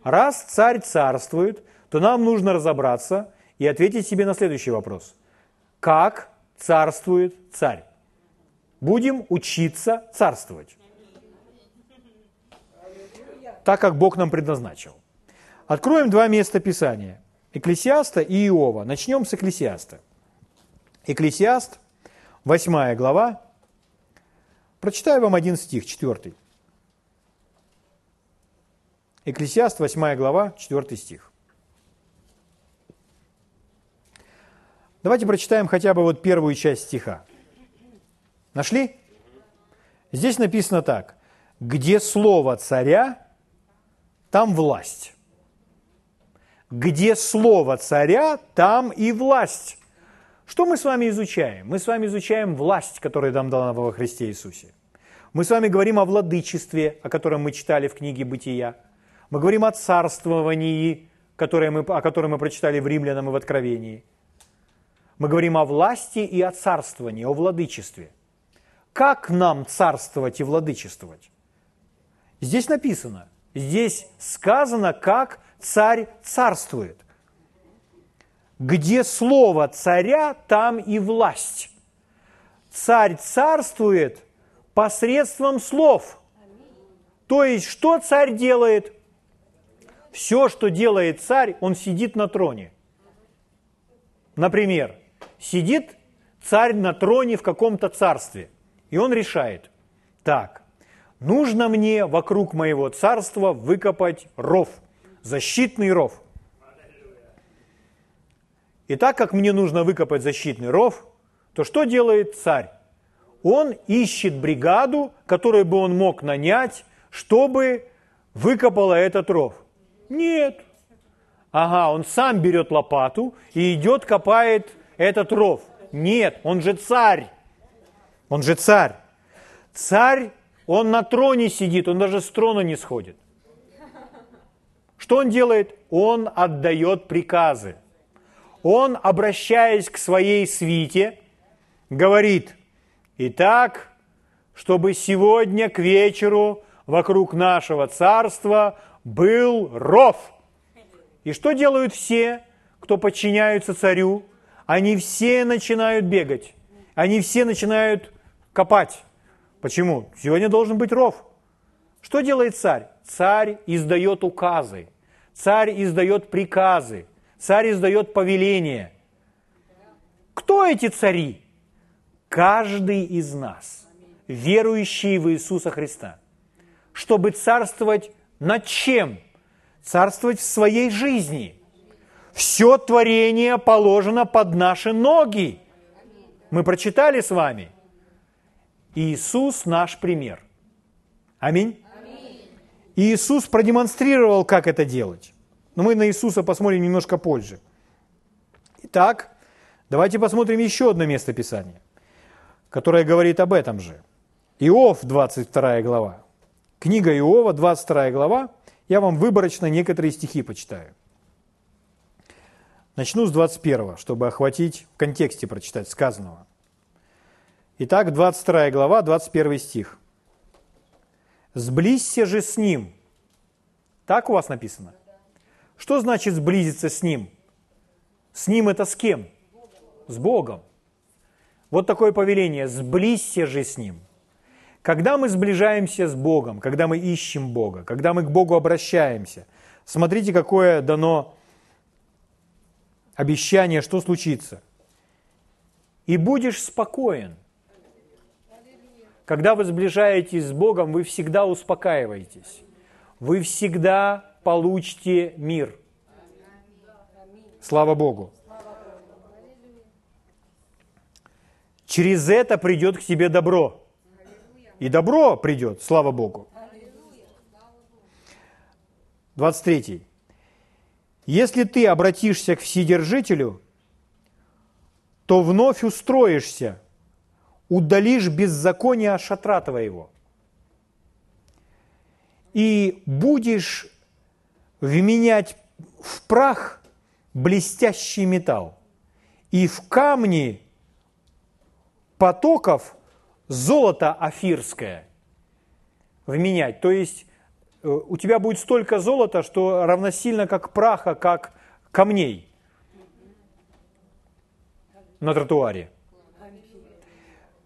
Раз царь царствует, то нам нужно разобраться и ответить себе на следующий вопрос. Как царствует царь? Будем учиться царствовать. так, как Бог нам предназначил. Откроем два места Писания. Экклесиаста и Иова. Начнем с Экклесиаста. Экклесиаст, 8 глава. Прочитаю вам один стих, 4. Экклесиаст, 8 глава, 4 стих. Давайте прочитаем хотя бы вот первую часть стиха. Нашли? Здесь написано так. «Где слово царя, там власть». Где слово царя, там и власть. Что мы с вами изучаем? Мы с вами изучаем власть, которая нам дана во Христе Иисусе. Мы с вами говорим о владычестве, о котором мы читали в книге «Бытия». Мы говорим о царствовании, которое мы, о котором мы прочитали в Римлянам и в Откровении. Мы говорим о власти и о царствовании, о владычестве. Как нам царствовать и владычествовать? Здесь написано, здесь сказано, как царь царствует. Где слово царя, там и власть. Царь царствует посредством слов. То есть, что царь делает? Все, что делает царь, он сидит на троне. Например, сидит царь на троне в каком-то царстве, и он решает, так, нужно мне вокруг моего царства выкопать ров – защитный ров. И так как мне нужно выкопать защитный ров, то что делает царь? Он ищет бригаду, которую бы он мог нанять, чтобы выкопала этот ров. Нет. Ага, он сам берет лопату и идет копает этот ров. Нет, он же царь. Он же царь. Царь, он на троне сидит, он даже с трона не сходит. Что он делает? Он отдает приказы. Он, обращаясь к своей свите, говорит, «Итак, чтобы сегодня к вечеру вокруг нашего царства был ров». И что делают все, кто подчиняются царю? Они все начинают бегать. Они все начинают копать. Почему? Сегодня должен быть ров. Что делает царь? Царь издает указы, царь издает приказы, царь издает повеления. Кто эти цари? Каждый из нас, верующий в Иисуса Христа, чтобы царствовать над чем? Царствовать в своей жизни. Все творение положено под наши ноги. Мы прочитали с вами. Иисус наш пример. Аминь. Иисус продемонстрировал, как это делать. Но мы на Иисуса посмотрим немножко позже. Итак, давайте посмотрим еще одно место Писания, которое говорит об этом же. Иов, 22 глава. Книга Иова, 22 глава. Я вам выборочно некоторые стихи почитаю. Начну с 21, чтобы охватить в контексте прочитать сказанного. Итак, 22 глава, 21 стих. Сблизься же с Ним. Так у вас написано? Что значит сблизиться с Ним? С Ним это с кем? С Богом. Вот такое повеление. Сблизься же с Ним. Когда мы сближаемся с Богом, когда мы ищем Бога, когда мы к Богу обращаемся, смотрите, какое дано обещание, что случится. И будешь спокоен – когда вы сближаетесь с Богом, вы всегда успокаиваетесь. Вы всегда получите мир. Слава Богу. Через это придет к тебе добро. И добро придет, слава Богу. 23. Если ты обратишься к Вседержителю, то вновь устроишься – удалишь беззаконие от шатра твоего, и будешь вменять в прах блестящий металл, и в камни потоков золото афирское вменять. То есть у тебя будет столько золота, что равносильно как праха, как камней на тротуаре.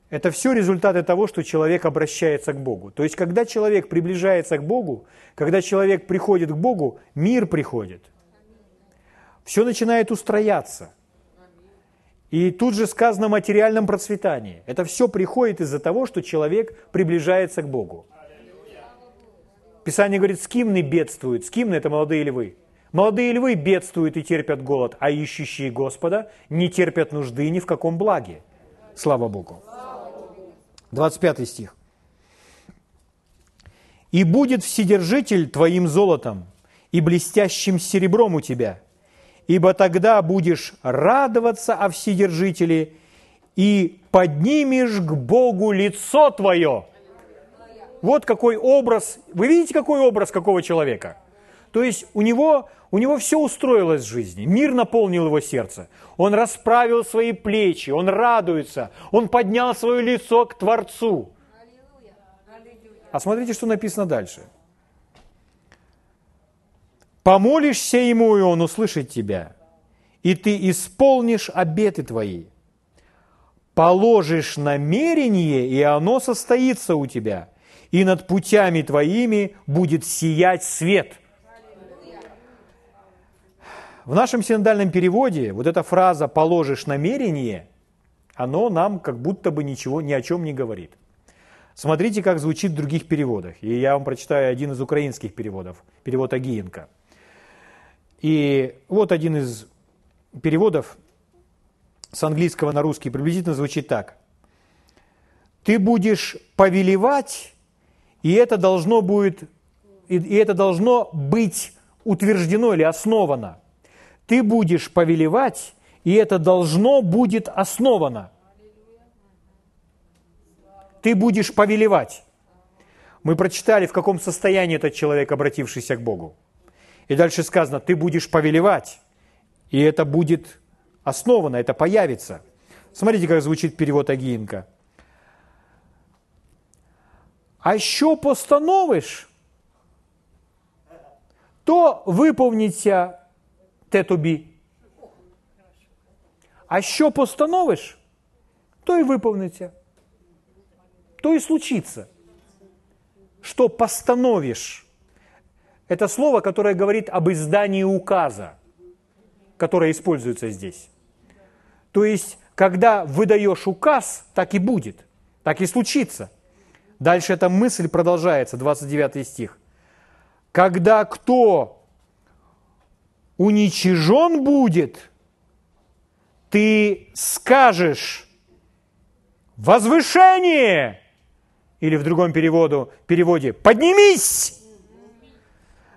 Это все результаты того, что человек обращается к Богу. То есть, когда человек приближается к Богу, когда человек приходит к Богу, мир приходит. Все начинает устрояться. И тут же сказано о материальном процветании. Это все приходит из-за того, что человек приближается к Богу. Писание говорит, скимны бедствуют. Скимны – это молодые львы. Молодые львы бедствуют и терпят голод, а ищущие Господа не терпят нужды ни в каком благе. Слава Богу. 25 стих. «И будет Вседержитель твоим золотом и блестящим серебром у тебя, ибо тогда будешь радоваться о Вседержителе и поднимешь к Богу лицо твое». Вот какой образ, вы видите, какой образ какого человека? То есть у него, у него все устроилось в жизни, мир наполнил его сердце. Он расправил свои плечи, он радуется, он поднял свое лицо к Творцу. А смотрите, что написано дальше. Помолишься ему, и он услышит тебя, и ты исполнишь обеты твои. Положишь намерение, и оно состоится у тебя – и над путями твоими будет сиять свет. В нашем синодальном переводе вот эта фраза «положишь намерение», оно нам как будто бы ничего, ни о чем не говорит. Смотрите, как звучит в других переводах. И я вам прочитаю один из украинских переводов, перевод Агиенко. И вот один из переводов с английского на русский приблизительно звучит так. Ты будешь повелевать и это должно будет, и это должно быть утверждено или основано. Ты будешь повелевать, и это должно будет основано. Ты будешь повелевать. Мы прочитали, в каком состоянии этот человек, обратившийся к Богу. И дальше сказано, ты будешь повелевать, и это будет основано, это появится. Смотрите, как звучит перевод Агиенко – а що постановиш, то виповниться те тобі. А що постановиш, то и выполнится, то и случится. Что постановишь, это слово, которое говорит об издании указа, которое используется здесь. То есть, когда выдаешь указ, так и будет, так и случится – Дальше эта мысль продолжается, 29 стих. Когда кто уничижен будет, ты скажешь возвышение, или в другом переводу, переводе поднимись.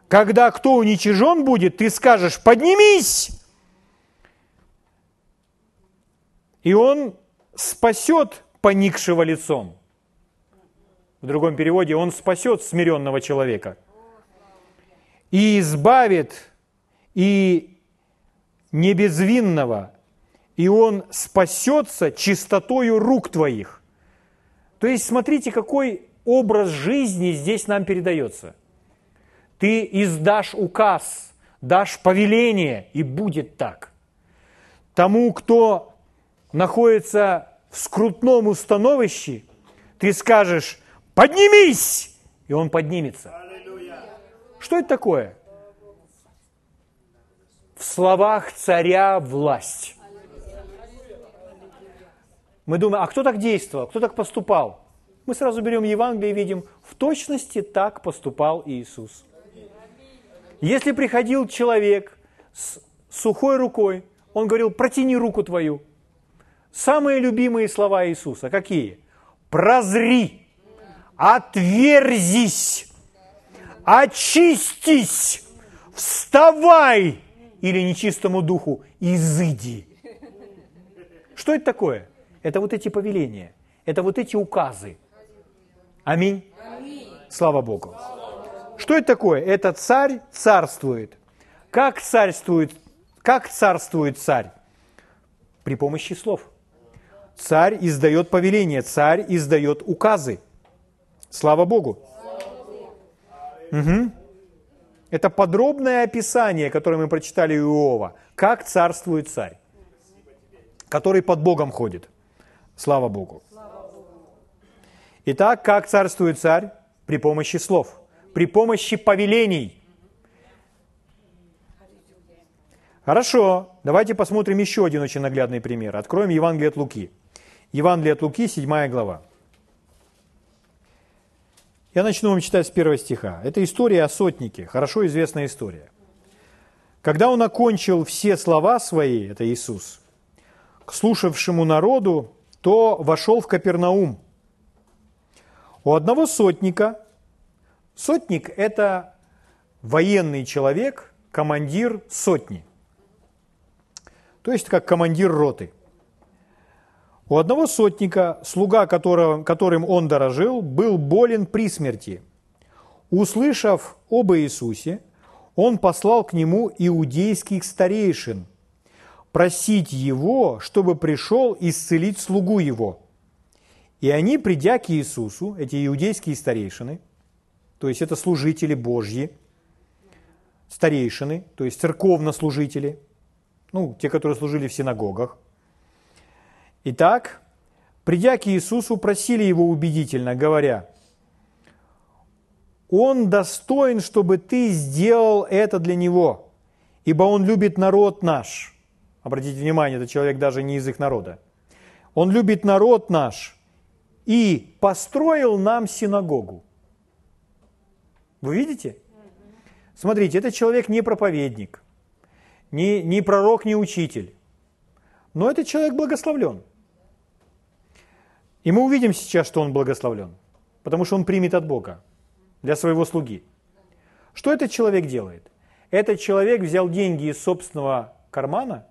Когда кто уничижен будет, ты скажешь поднимись. И он спасет поникшего лицом в другом переводе, он спасет смиренного человека и избавит и небезвинного, и он спасется чистотою рук твоих. То есть смотрите, какой образ жизни здесь нам передается. Ты издашь указ, дашь повеление, и будет так. Тому, кто находится в скрутном установище, ты скажешь, поднимись, и он поднимется. Что это такое? В словах царя власть. Мы думаем, а кто так действовал, кто так поступал? Мы сразу берем Евангелие и видим, в точности так поступал Иисус. Если приходил человек с сухой рукой, он говорил, протяни руку твою. Самые любимые слова Иисуса какие? Прозри отверзись, очистись, вставай, или нечистому духу, изыди. Что это такое? Это вот эти повеления, это вот эти указы. Аминь. Слава Богу. Что это такое? Это царь царствует. Как царствует, как царствует царь? При помощи слов. Царь издает повеления, царь издает указы. Слава Богу. Угу. Это подробное описание, которое мы прочитали у Иова. Как царствует царь, который под Богом ходит. Слава Богу. Итак, как царствует царь? При помощи слов, при помощи повелений. Хорошо, давайте посмотрим еще один очень наглядный пример. Откроем Евангелие от Луки. Евангелие от Луки, 7 глава. Я начну вам читать с первого стиха. Это история о сотнике, хорошо известная история. Когда он окончил все слова свои, это Иисус, к слушавшему народу, то вошел в Капернаум. У одного сотника, сотник – это военный человек, командир сотни, то есть как командир роты. У одного сотника, слуга которого, которым он дорожил, был болен при смерти. Услышав об Иисусе, он послал к нему иудейских старейшин, просить его, чтобы пришел исцелить слугу его. И они, придя к Иисусу, эти иудейские старейшины, то есть это служители Божьи, старейшины, то есть церковнослужители, ну, те, которые служили в синагогах. Итак, придя к Иисусу, просили его убедительно, говоря, «Он достоин, чтобы ты сделал это для него, ибо он любит народ наш». Обратите внимание, этот человек даже не из их народа. Он любит народ наш и построил нам синагогу. Вы видите? Смотрите, этот человек не проповедник, не, не пророк, не учитель. Но этот человек благословлен. И мы увидим сейчас, что он благословлен, потому что он примет от Бога для своего слуги. Что этот человек делает? Этот человек взял деньги из собственного кармана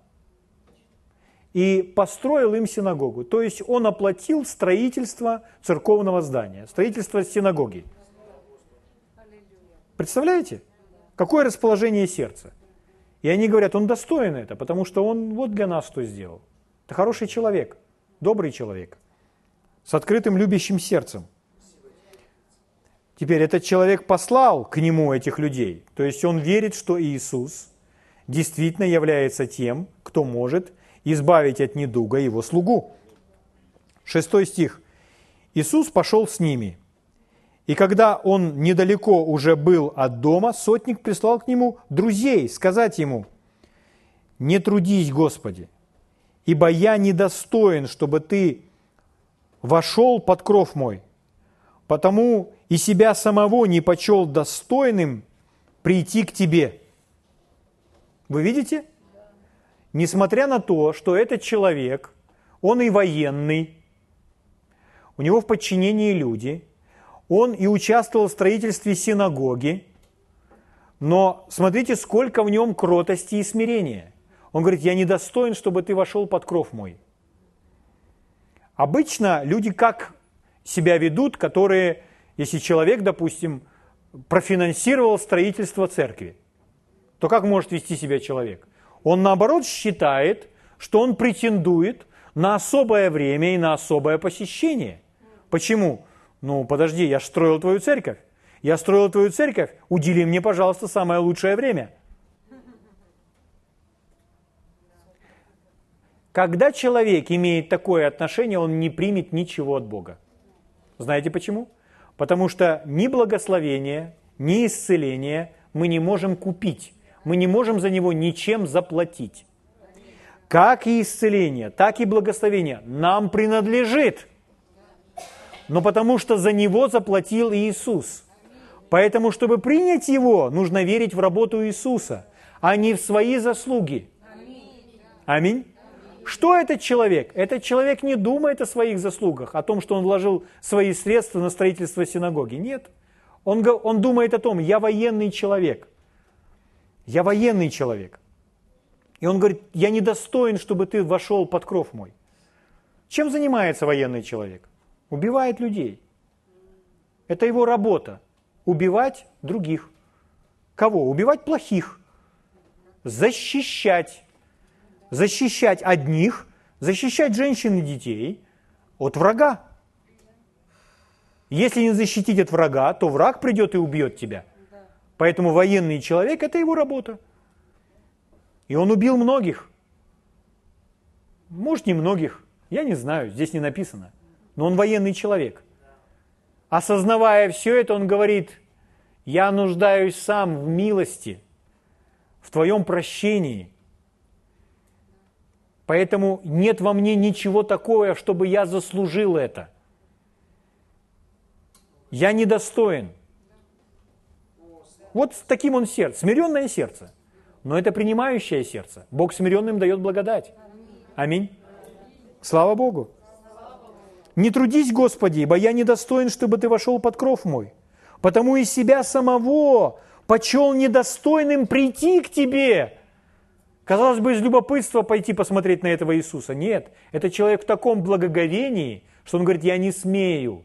и построил им синагогу. То есть он оплатил строительство церковного здания, строительство синагоги. Представляете? Какое расположение сердца? И они говорят, он достоин это, потому что он вот для нас что сделал. Это хороший человек, добрый человек, с открытым любящим сердцем. Теперь этот человек послал к нему этих людей. То есть он верит, что Иисус действительно является тем, кто может избавить от недуга его слугу. Шестой стих. Иисус пошел с ними. И когда он недалеко уже был от дома, сотник прислал к нему друзей сказать ему, «Не трудись, Господи, ибо я недостоин, чтобы ты вошел под кров мой, потому и себя самого не почел достойным прийти к тебе». Вы видите? несмотря на то, что этот человек, он и военный, у него в подчинении люди, он и участвовал в строительстве синагоги, но смотрите, сколько в нем кротости и смирения. Он говорит, я недостоин, чтобы ты вошел под кров мой. Обычно люди как себя ведут, которые, если человек, допустим, профинансировал строительство церкви, то как может вести себя человек? Он наоборот считает, что он претендует на особое время и на особое посещение. Почему? Ну, подожди, я строил твою церковь. Я строил твою церковь, удели мне, пожалуйста, самое лучшее время. Когда человек имеет такое отношение, он не примет ничего от Бога. Знаете почему? Потому что ни благословение, ни исцеление мы не можем купить мы не можем за него ничем заплатить. Как и исцеление, так и благословение нам принадлежит. Но потому что за него заплатил Иисус. Поэтому, чтобы принять его, нужно верить в работу Иисуса, а не в свои заслуги. Аминь. Что этот человек? Этот человек не думает о своих заслугах, о том, что он вложил свои средства на строительство синагоги. Нет. Он, он думает о том, я военный человек. Я военный человек. И он говорит, я недостоин, чтобы ты вошел под кров мой. Чем занимается военный человек? Убивает людей. Это его работа. Убивать других. Кого? Убивать плохих. Защищать. Защищать одних, защищать женщин и детей от врага. Если не защитить от врага, то враг придет и убьет тебя – Поэтому военный человек – это его работа. И он убил многих. Может, не многих, я не знаю, здесь не написано. Но он военный человек. осознавая все это, он говорит, я нуждаюсь сам в милости, в твоем прощении. Поэтому нет во мне ничего такого, чтобы я заслужил это. Я недостоин. Вот с таким он сердце, смиренное сердце. Но это принимающее сердце. Бог смиренным дает благодать. Аминь. Слава Богу. Не трудись, Господи, ибо я недостоин, чтобы Ты вошел под кров мой. Потому и себя самого почел недостойным прийти к Тебе. Казалось бы, из любопытства пойти посмотреть на этого Иисуса. Нет, это человек в таком благоговении, что он говорит, я не смею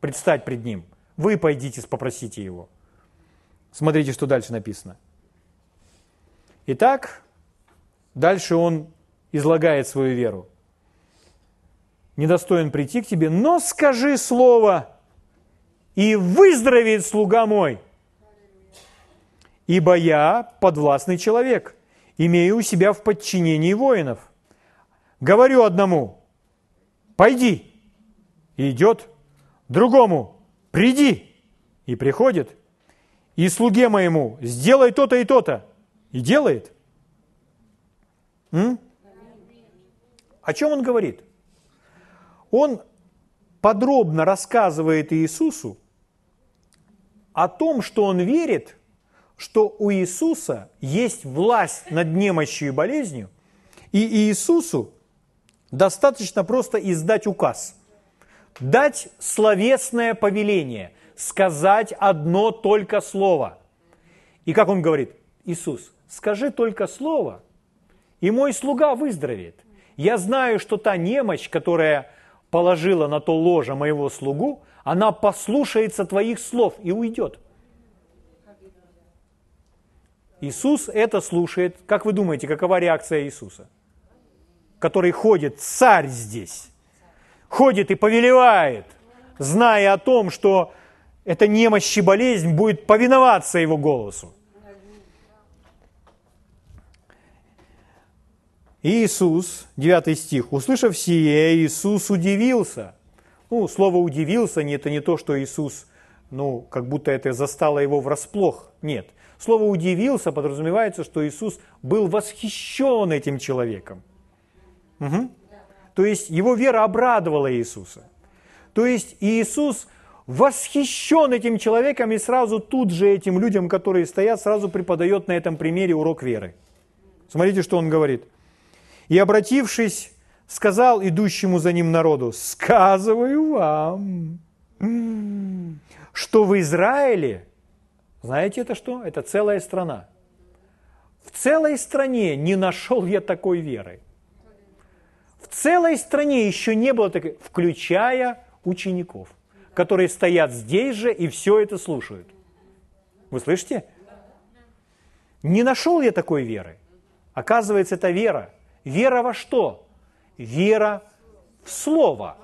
предстать пред Ним. Вы пойдите, попросите Его. Смотрите, что дальше написано. Итак, дальше он излагает свою веру недостоин прийти к тебе, но скажи слово, и выздоровеет слуга мой. Ибо я подвластный человек, имею у себя в подчинении воинов. Говорю одному, пойди, и идет, другому, приди, и приходит, и слуге моему, сделай то-то и то-то, и делает. М? О чем он говорит? он подробно рассказывает Иисусу о том, что он верит, что у Иисуса есть власть над немощью и болезнью, и Иисусу достаточно просто издать указ, дать словесное повеление, сказать одно только слово. И как он говорит, Иисус, скажи только слово, и мой слуга выздоровеет. Я знаю, что та немощь, которая положила на то ложе моего слугу, она послушается твоих слов и уйдет. Иисус это слушает. Как вы думаете, какова реакция Иисуса? Который ходит, царь здесь, ходит и повелевает, зная о том, что эта немощь и болезнь будет повиноваться его голосу. Иисус, 9 стих, услышав сие, Иисус удивился. Ну, слово «удивился» – это не то, что Иисус, ну, как будто это застало его врасплох. Нет. Слово «удивился» подразумевается, что Иисус был восхищен этим человеком. Угу. То есть его вера обрадовала Иисуса. То есть Иисус восхищен этим человеком и сразу тут же этим людям, которые стоят, сразу преподает на этом примере урок веры. Смотрите, что он говорит – и, обратившись, сказал идущему за ним народу, «Сказываю вам, что в Израиле, знаете это что? Это целая страна. В целой стране не нашел я такой веры. В целой стране еще не было такой, включая учеников, которые стоят здесь же и все это слушают. Вы слышите? Не нашел я такой веры. Оказывается, это вера – Вера во что? Вера в Слово.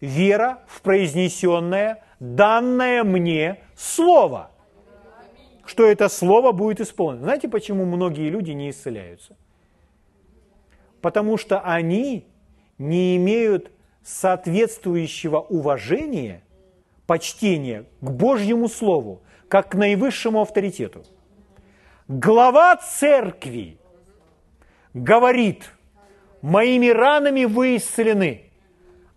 Вера в произнесенное, данное мне Слово. Что это Слово будет исполнено. Знаете, почему многие люди не исцеляются? Потому что они не имеют соответствующего уважения, почтения к Божьему Слову, как к наивысшему авторитету. Глава церкви говорит, моими ранами вы исцелены.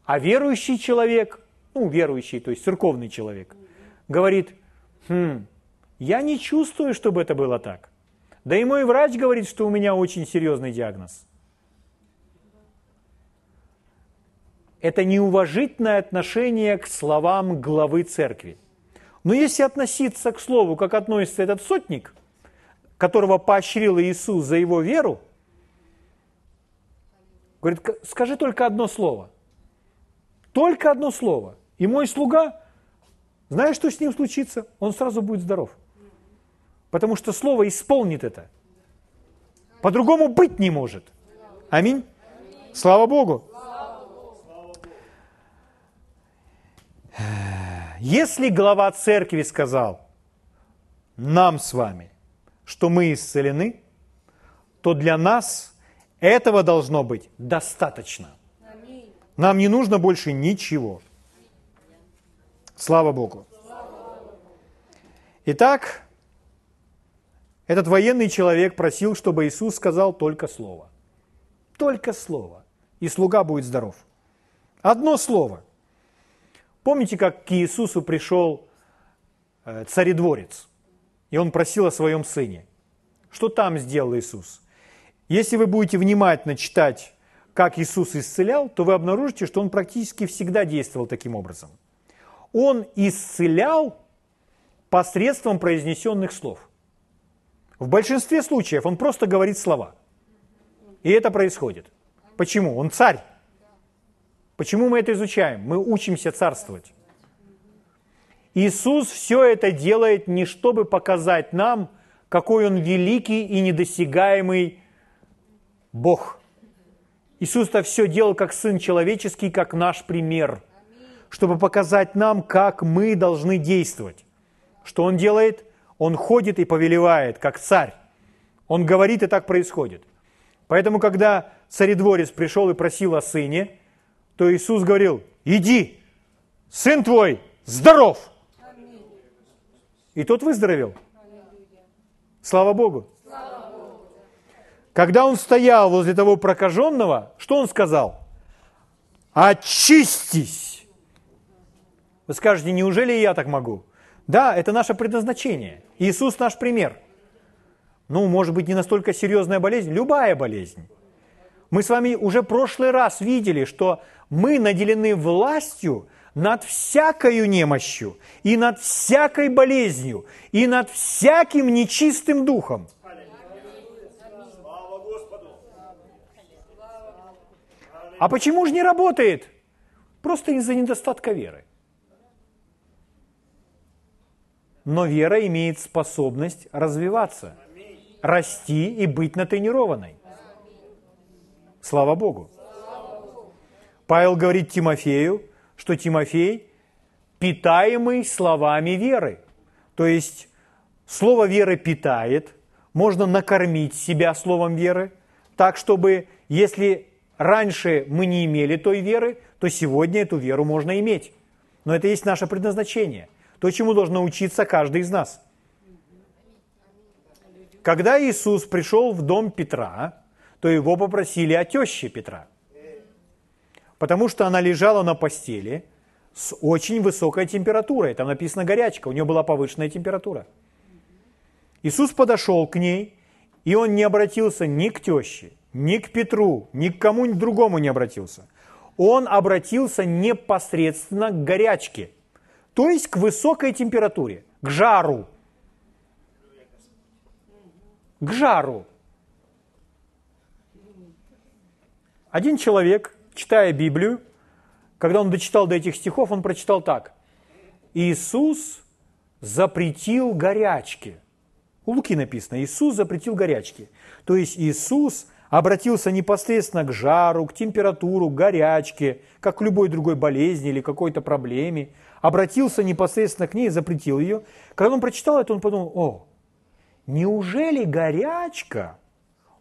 А верующий человек, ну, верующий, то есть церковный человек, говорит, хм, я не чувствую, чтобы это было так. Да и мой врач говорит, что у меня очень серьезный диагноз. Это неуважительное отношение к словам главы церкви. Но если относиться к слову, как относится этот сотник, которого поощрил Иисус за его веру, Говорит, скажи только одно слово. Только одно слово. И мой слуга, знаешь, что с ним случится? Он сразу будет здоров. Потому что слово исполнит это. По-другому быть не может. Аминь. Слава Богу. Если глава церкви сказал нам с вами, что мы исцелены, то для нас этого должно быть достаточно. Нам не нужно больше ничего. Слава Богу. Итак, этот военный человек просил, чтобы Иисус сказал только слово. Только слово. И слуга будет здоров. Одно слово. Помните, как к Иисусу пришел э, царедворец, и он просил о своем сыне. Что там сделал Иисус? Если вы будете внимательно читать, как Иисус исцелял, то вы обнаружите, что он практически всегда действовал таким образом. Он исцелял посредством произнесенных слов – в большинстве случаев он просто говорит слова. И это происходит. Почему? Он царь. Почему мы это изучаем? Мы учимся царствовать. Иисус все это делает не чтобы показать нам, какой Он великий и недосягаемый Бог. Иисус это все делал как Сын Человеческий, как наш пример, чтобы показать нам, как мы должны действовать. Что Он делает? Он ходит и повелевает, как царь. Он говорит, и так происходит. Поэтому, когда царедворец пришел и просил о сыне, то Иисус говорил, иди, сын твой здоров. И тот выздоровел. Слава Богу. Когда он стоял возле того прокаженного, что он сказал? Очистись. Вы скажете, неужели я так могу? Да, это наше предназначение. Иисус наш пример. Ну, может быть, не настолько серьезная болезнь, любая болезнь. Мы с вами уже прошлый раз видели, что мы наделены властью над всякою немощью, и над всякой болезнью, и над всяким нечистым духом. А почему же не работает? Просто из-за недостатка веры. Но вера имеет способность развиваться, расти и быть натренированной. Слава Богу. Павел говорит Тимофею, что Тимофей питаемый словами веры. То есть слово веры питает, можно накормить себя словом веры, так чтобы, если раньше мы не имели той веры, то сегодня эту веру можно иметь. Но это есть наше предназначение то, чему должен научиться каждый из нас. Когда Иисус пришел в дом Петра, то его попросили о теще Петра, потому что она лежала на постели с очень высокой температурой. Там написано горячка, у нее была повышенная температура. Иисус подошел к ней, и он не обратился ни к теще, ни к Петру, ни к кому-нибудь другому не обратился. Он обратился непосредственно к горячке – то есть к высокой температуре, к жару. К жару. Один человек, читая Библию, когда он дочитал до этих стихов, он прочитал так. Иисус запретил горячки. У Луки написано, Иисус запретил горячки. То есть Иисус обратился непосредственно к жару, к температуру, к горячке, как к любой другой болезни или какой-то проблеме обратился непосредственно к ней и запретил ее. Когда он прочитал это, он подумал, о, неужели горячка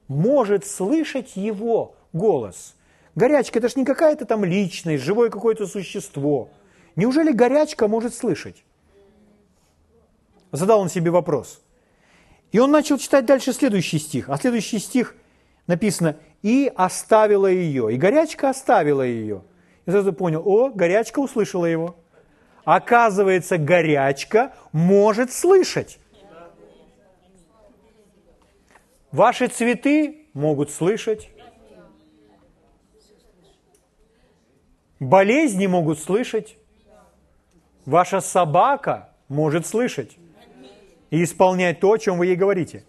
может слышать его голос? Горячка – это же не какая-то там личность, живое какое-то существо. Неужели горячка может слышать? Задал он себе вопрос. И он начал читать дальше следующий стих. А следующий стих написано «И оставила ее». И горячка оставила ее. И сразу понял, о, горячка услышала его. Оказывается, горячка может слышать. Ваши цветы могут слышать. Болезни могут слышать. Ваша собака может слышать и исполнять то, о чем вы ей говорите.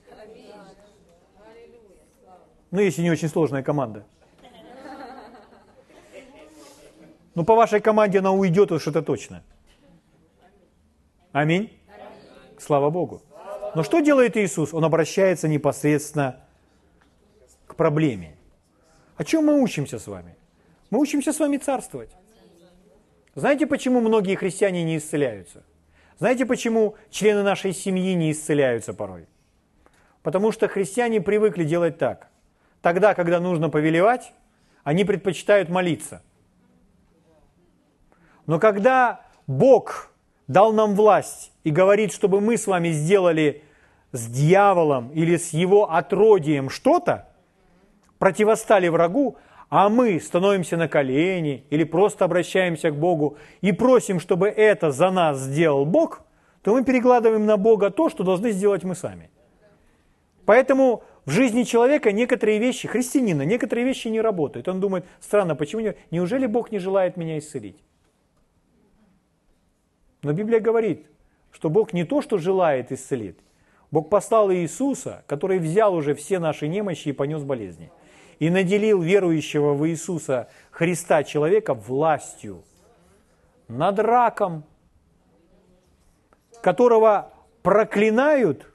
Ну, если не очень сложная команда. Ну, по вашей команде она уйдет уж это точно. Аминь. Слава Богу. Но что делает Иисус? Он обращается непосредственно к проблеме. О чем мы учимся с вами? Мы учимся с вами царствовать. Знаете, почему многие христиане не исцеляются? Знаете, почему члены нашей семьи не исцеляются порой? Потому что христиане привыкли делать так. Тогда, когда нужно повелевать, они предпочитают молиться. Но когда Бог дал нам власть и говорит, чтобы мы с вами сделали с дьяволом или с его отродием что-то, противостали врагу, а мы становимся на колени или просто обращаемся к Богу и просим, чтобы это за нас сделал Бог, то мы перекладываем на Бога то, что должны сделать мы сами. Поэтому в жизни человека некоторые вещи, христианина, некоторые вещи не работают. Он думает, странно, почему не, неужели Бог не желает меня исцелить? Но Библия говорит, что Бог не то, что желает исцелить. Бог послал Иисуса, который взял уже все наши немощи и понес болезни и наделил верующего в Иисуса Христа человека властью над раком, которого проклинают,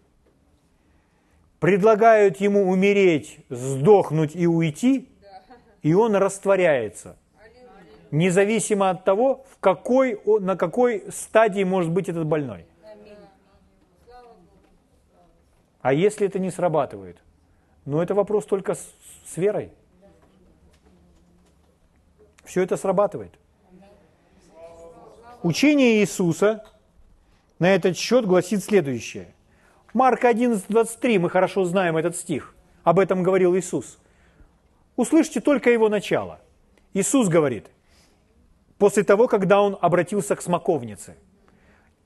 предлагают ему умереть, сдохнуть и уйти, и он растворяется. Независимо от того, в какой, на какой стадии может быть этот больной. А если это не срабатывает? Ну, это вопрос только с верой. Все это срабатывает. Учение Иисуса на этот счет гласит следующее. Марк 11:23, мы хорошо знаем этот стих. Об этом говорил Иисус. Услышьте только его начало. Иисус говорит, после того, когда он обратился к смоковнице,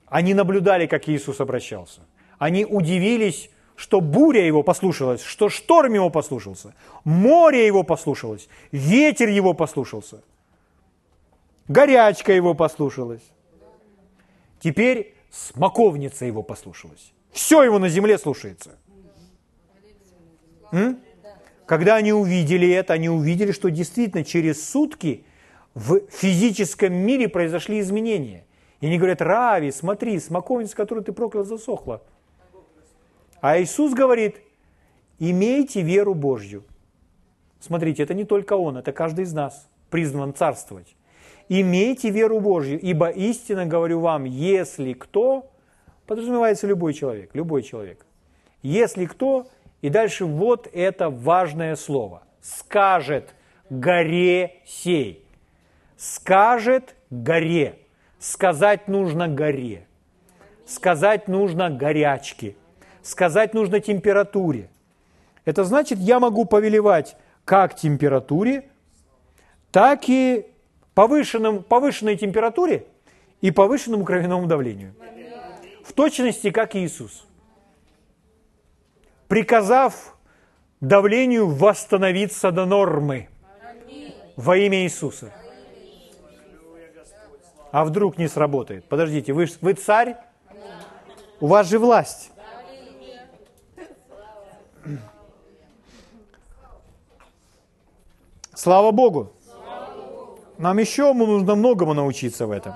они наблюдали, как Иисус обращался. Они удивились, что буря его послушалась, что шторм его послушался, море его послушалось, ветер его послушался, горячка его послушалась. Теперь смоковница его послушалась. Все его на земле слушается. М? Когда они увидели это, они увидели, что действительно через сутки в физическом мире произошли изменения. И они говорят, Рави, смотри, смоковница, которую ты проклял, засохла. А Иисус говорит, имейте веру Божью. Смотрите, это не только Он, это каждый из нас призван царствовать. Имейте веру Божью, ибо истинно говорю вам, если кто, подразумевается любой человек, любой человек, если кто, и дальше вот это важное слово, скажет горе сей, скажет горе, сказать нужно горе, сказать нужно горячке – сказать нужно температуре. Это значит, я могу повелевать как температуре, так и повышенным, повышенной температуре и повышенному кровяному давлению. В точности, как Иисус. Приказав давлению восстановиться до нормы во имя Иисуса. А вдруг не сработает? Подождите, вы, вы царь? У вас же власть. Слава Богу! Нам еще нужно многому научиться в этом.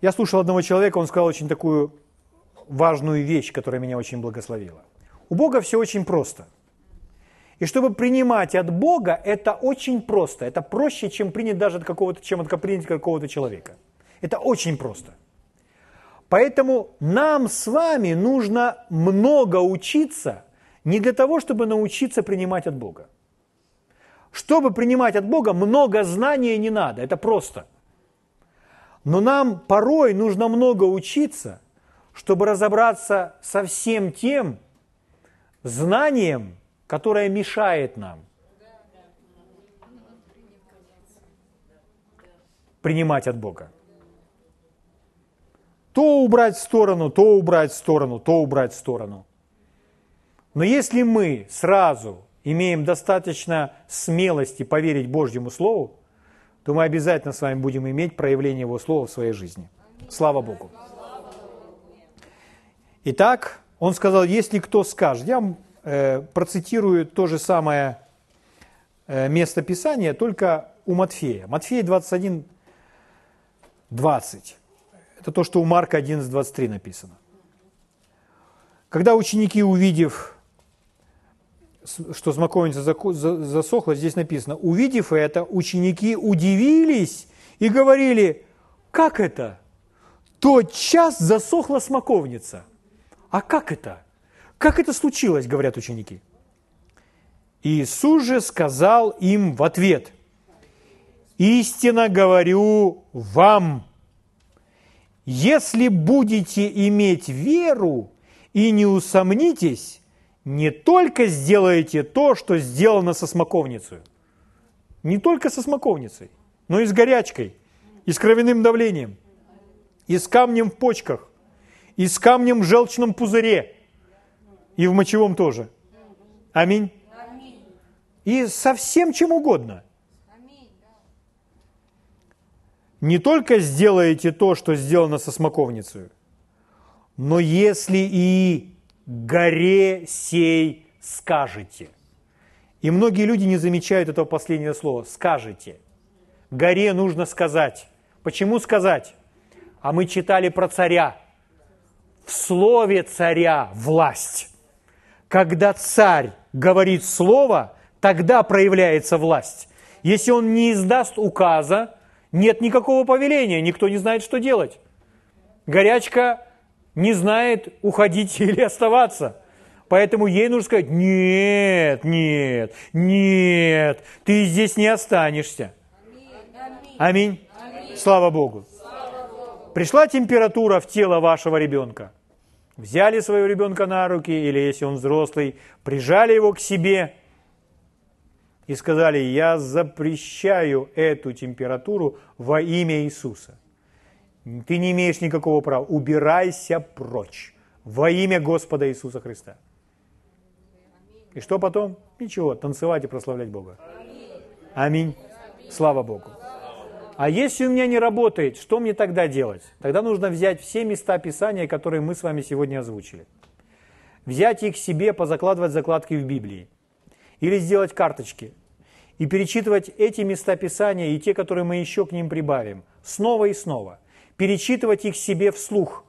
Я слушал одного человека, он сказал очень такую важную вещь, которая меня очень благословила. У Бога все очень просто. И чтобы принимать от Бога, это очень просто. Это проще, чем принять даже от какого-то, чем от принять какого-то человека. Это очень просто. Поэтому нам с вами нужно много учиться не для того, чтобы научиться принимать от Бога. Чтобы принимать от Бога, много знания не надо, это просто. Но нам порой нужно много учиться, чтобы разобраться со всем тем знанием, которое мешает нам принимать от Бога. То убрать в сторону, то убрать в сторону, то убрать в сторону. Но если мы сразу имеем достаточно смелости поверить Божьему Слову, то мы обязательно с вами будем иметь проявление Его Слова в своей жизни. Слава Богу. Итак, он сказал, если кто скажет, я процитирую то же самое э, место Писания, только у Матфея. Матфея 21, 20. Это то, что у Марка 11, 23 написано. Когда ученики, увидев что смоковница засохла, здесь написано, увидев это, ученики удивились и говорили, как это? Тот час засохла смоковница. А как это? Как это случилось, говорят ученики? Иисус же сказал им в ответ, «Истинно говорю вам, если будете иметь веру и не усомнитесь, не только сделаете то, что сделано со смоковницей, не только со смоковницей, но и с горячкой, и с кровяным давлением, и с камнем в почках, и с камнем в желчном пузыре, и в мочевом тоже. Аминь. И со всем чем угодно. Не только сделаете то, что сделано со смоковницей, но если и горе сей скажете. И многие люди не замечают этого последнего слова. Скажете. Горе нужно сказать. Почему сказать? А мы читали про царя. В слове царя власть. Когда царь говорит слово, тогда проявляется власть. Если он не издаст указа, нет никакого повеления, никто не знает, что делать. Горячка не знает, уходить или оставаться. Поэтому ей нужно сказать, нет, нет, нет, ты здесь не останешься. Аминь. Аминь. Слава Богу. Пришла температура в тело вашего ребенка. Взяли своего ребенка на руки, или если он взрослый, прижали его к себе и сказали, я запрещаю эту температуру во имя Иисуса. Ты не имеешь никакого права. Убирайся прочь во имя Господа Иисуса Христа. И что потом? Ничего, танцевать и прославлять Бога. Аминь. Слава Богу. А если у меня не работает, что мне тогда делать? Тогда нужно взять все места Писания, которые мы с вами сегодня озвучили. Взять их себе, позакладывать закладки в Библии. Или сделать карточки. И перечитывать эти места Писания и те, которые мы еще к ним прибавим. Снова и снова перечитывать их себе вслух.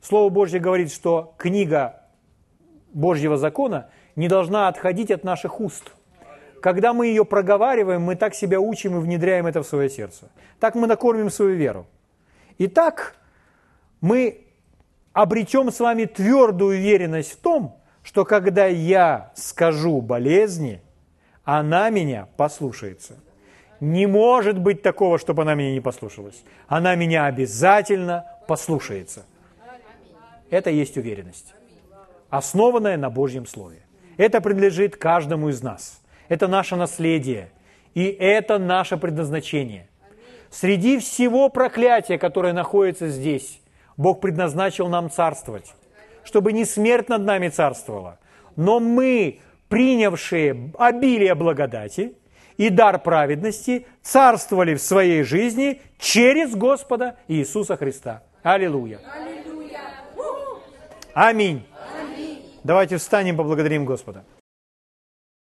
Слово Божье говорит, что книга Божьего закона не должна отходить от наших уст. Когда мы ее проговариваем, мы так себя учим и внедряем это в свое сердце. Так мы накормим свою веру. И так мы обретем с вами твердую уверенность в том, что когда я скажу болезни, она меня послушается. Не может быть такого, чтобы она меня не послушалась. Она меня обязательно послушается. Это есть уверенность, основанная на Божьем Слове. Это принадлежит каждому из нас. Это наше наследие. И это наше предназначение. Среди всего проклятия, которое находится здесь, Бог предназначил нам царствовать, чтобы не смерть над нами царствовала, но мы, принявшие обилие благодати – и дар праведности царствовали в своей жизни через Господа Иисуса Христа. Аллилуйя. Аминь. Аминь. Давайте встанем, поблагодарим Господа.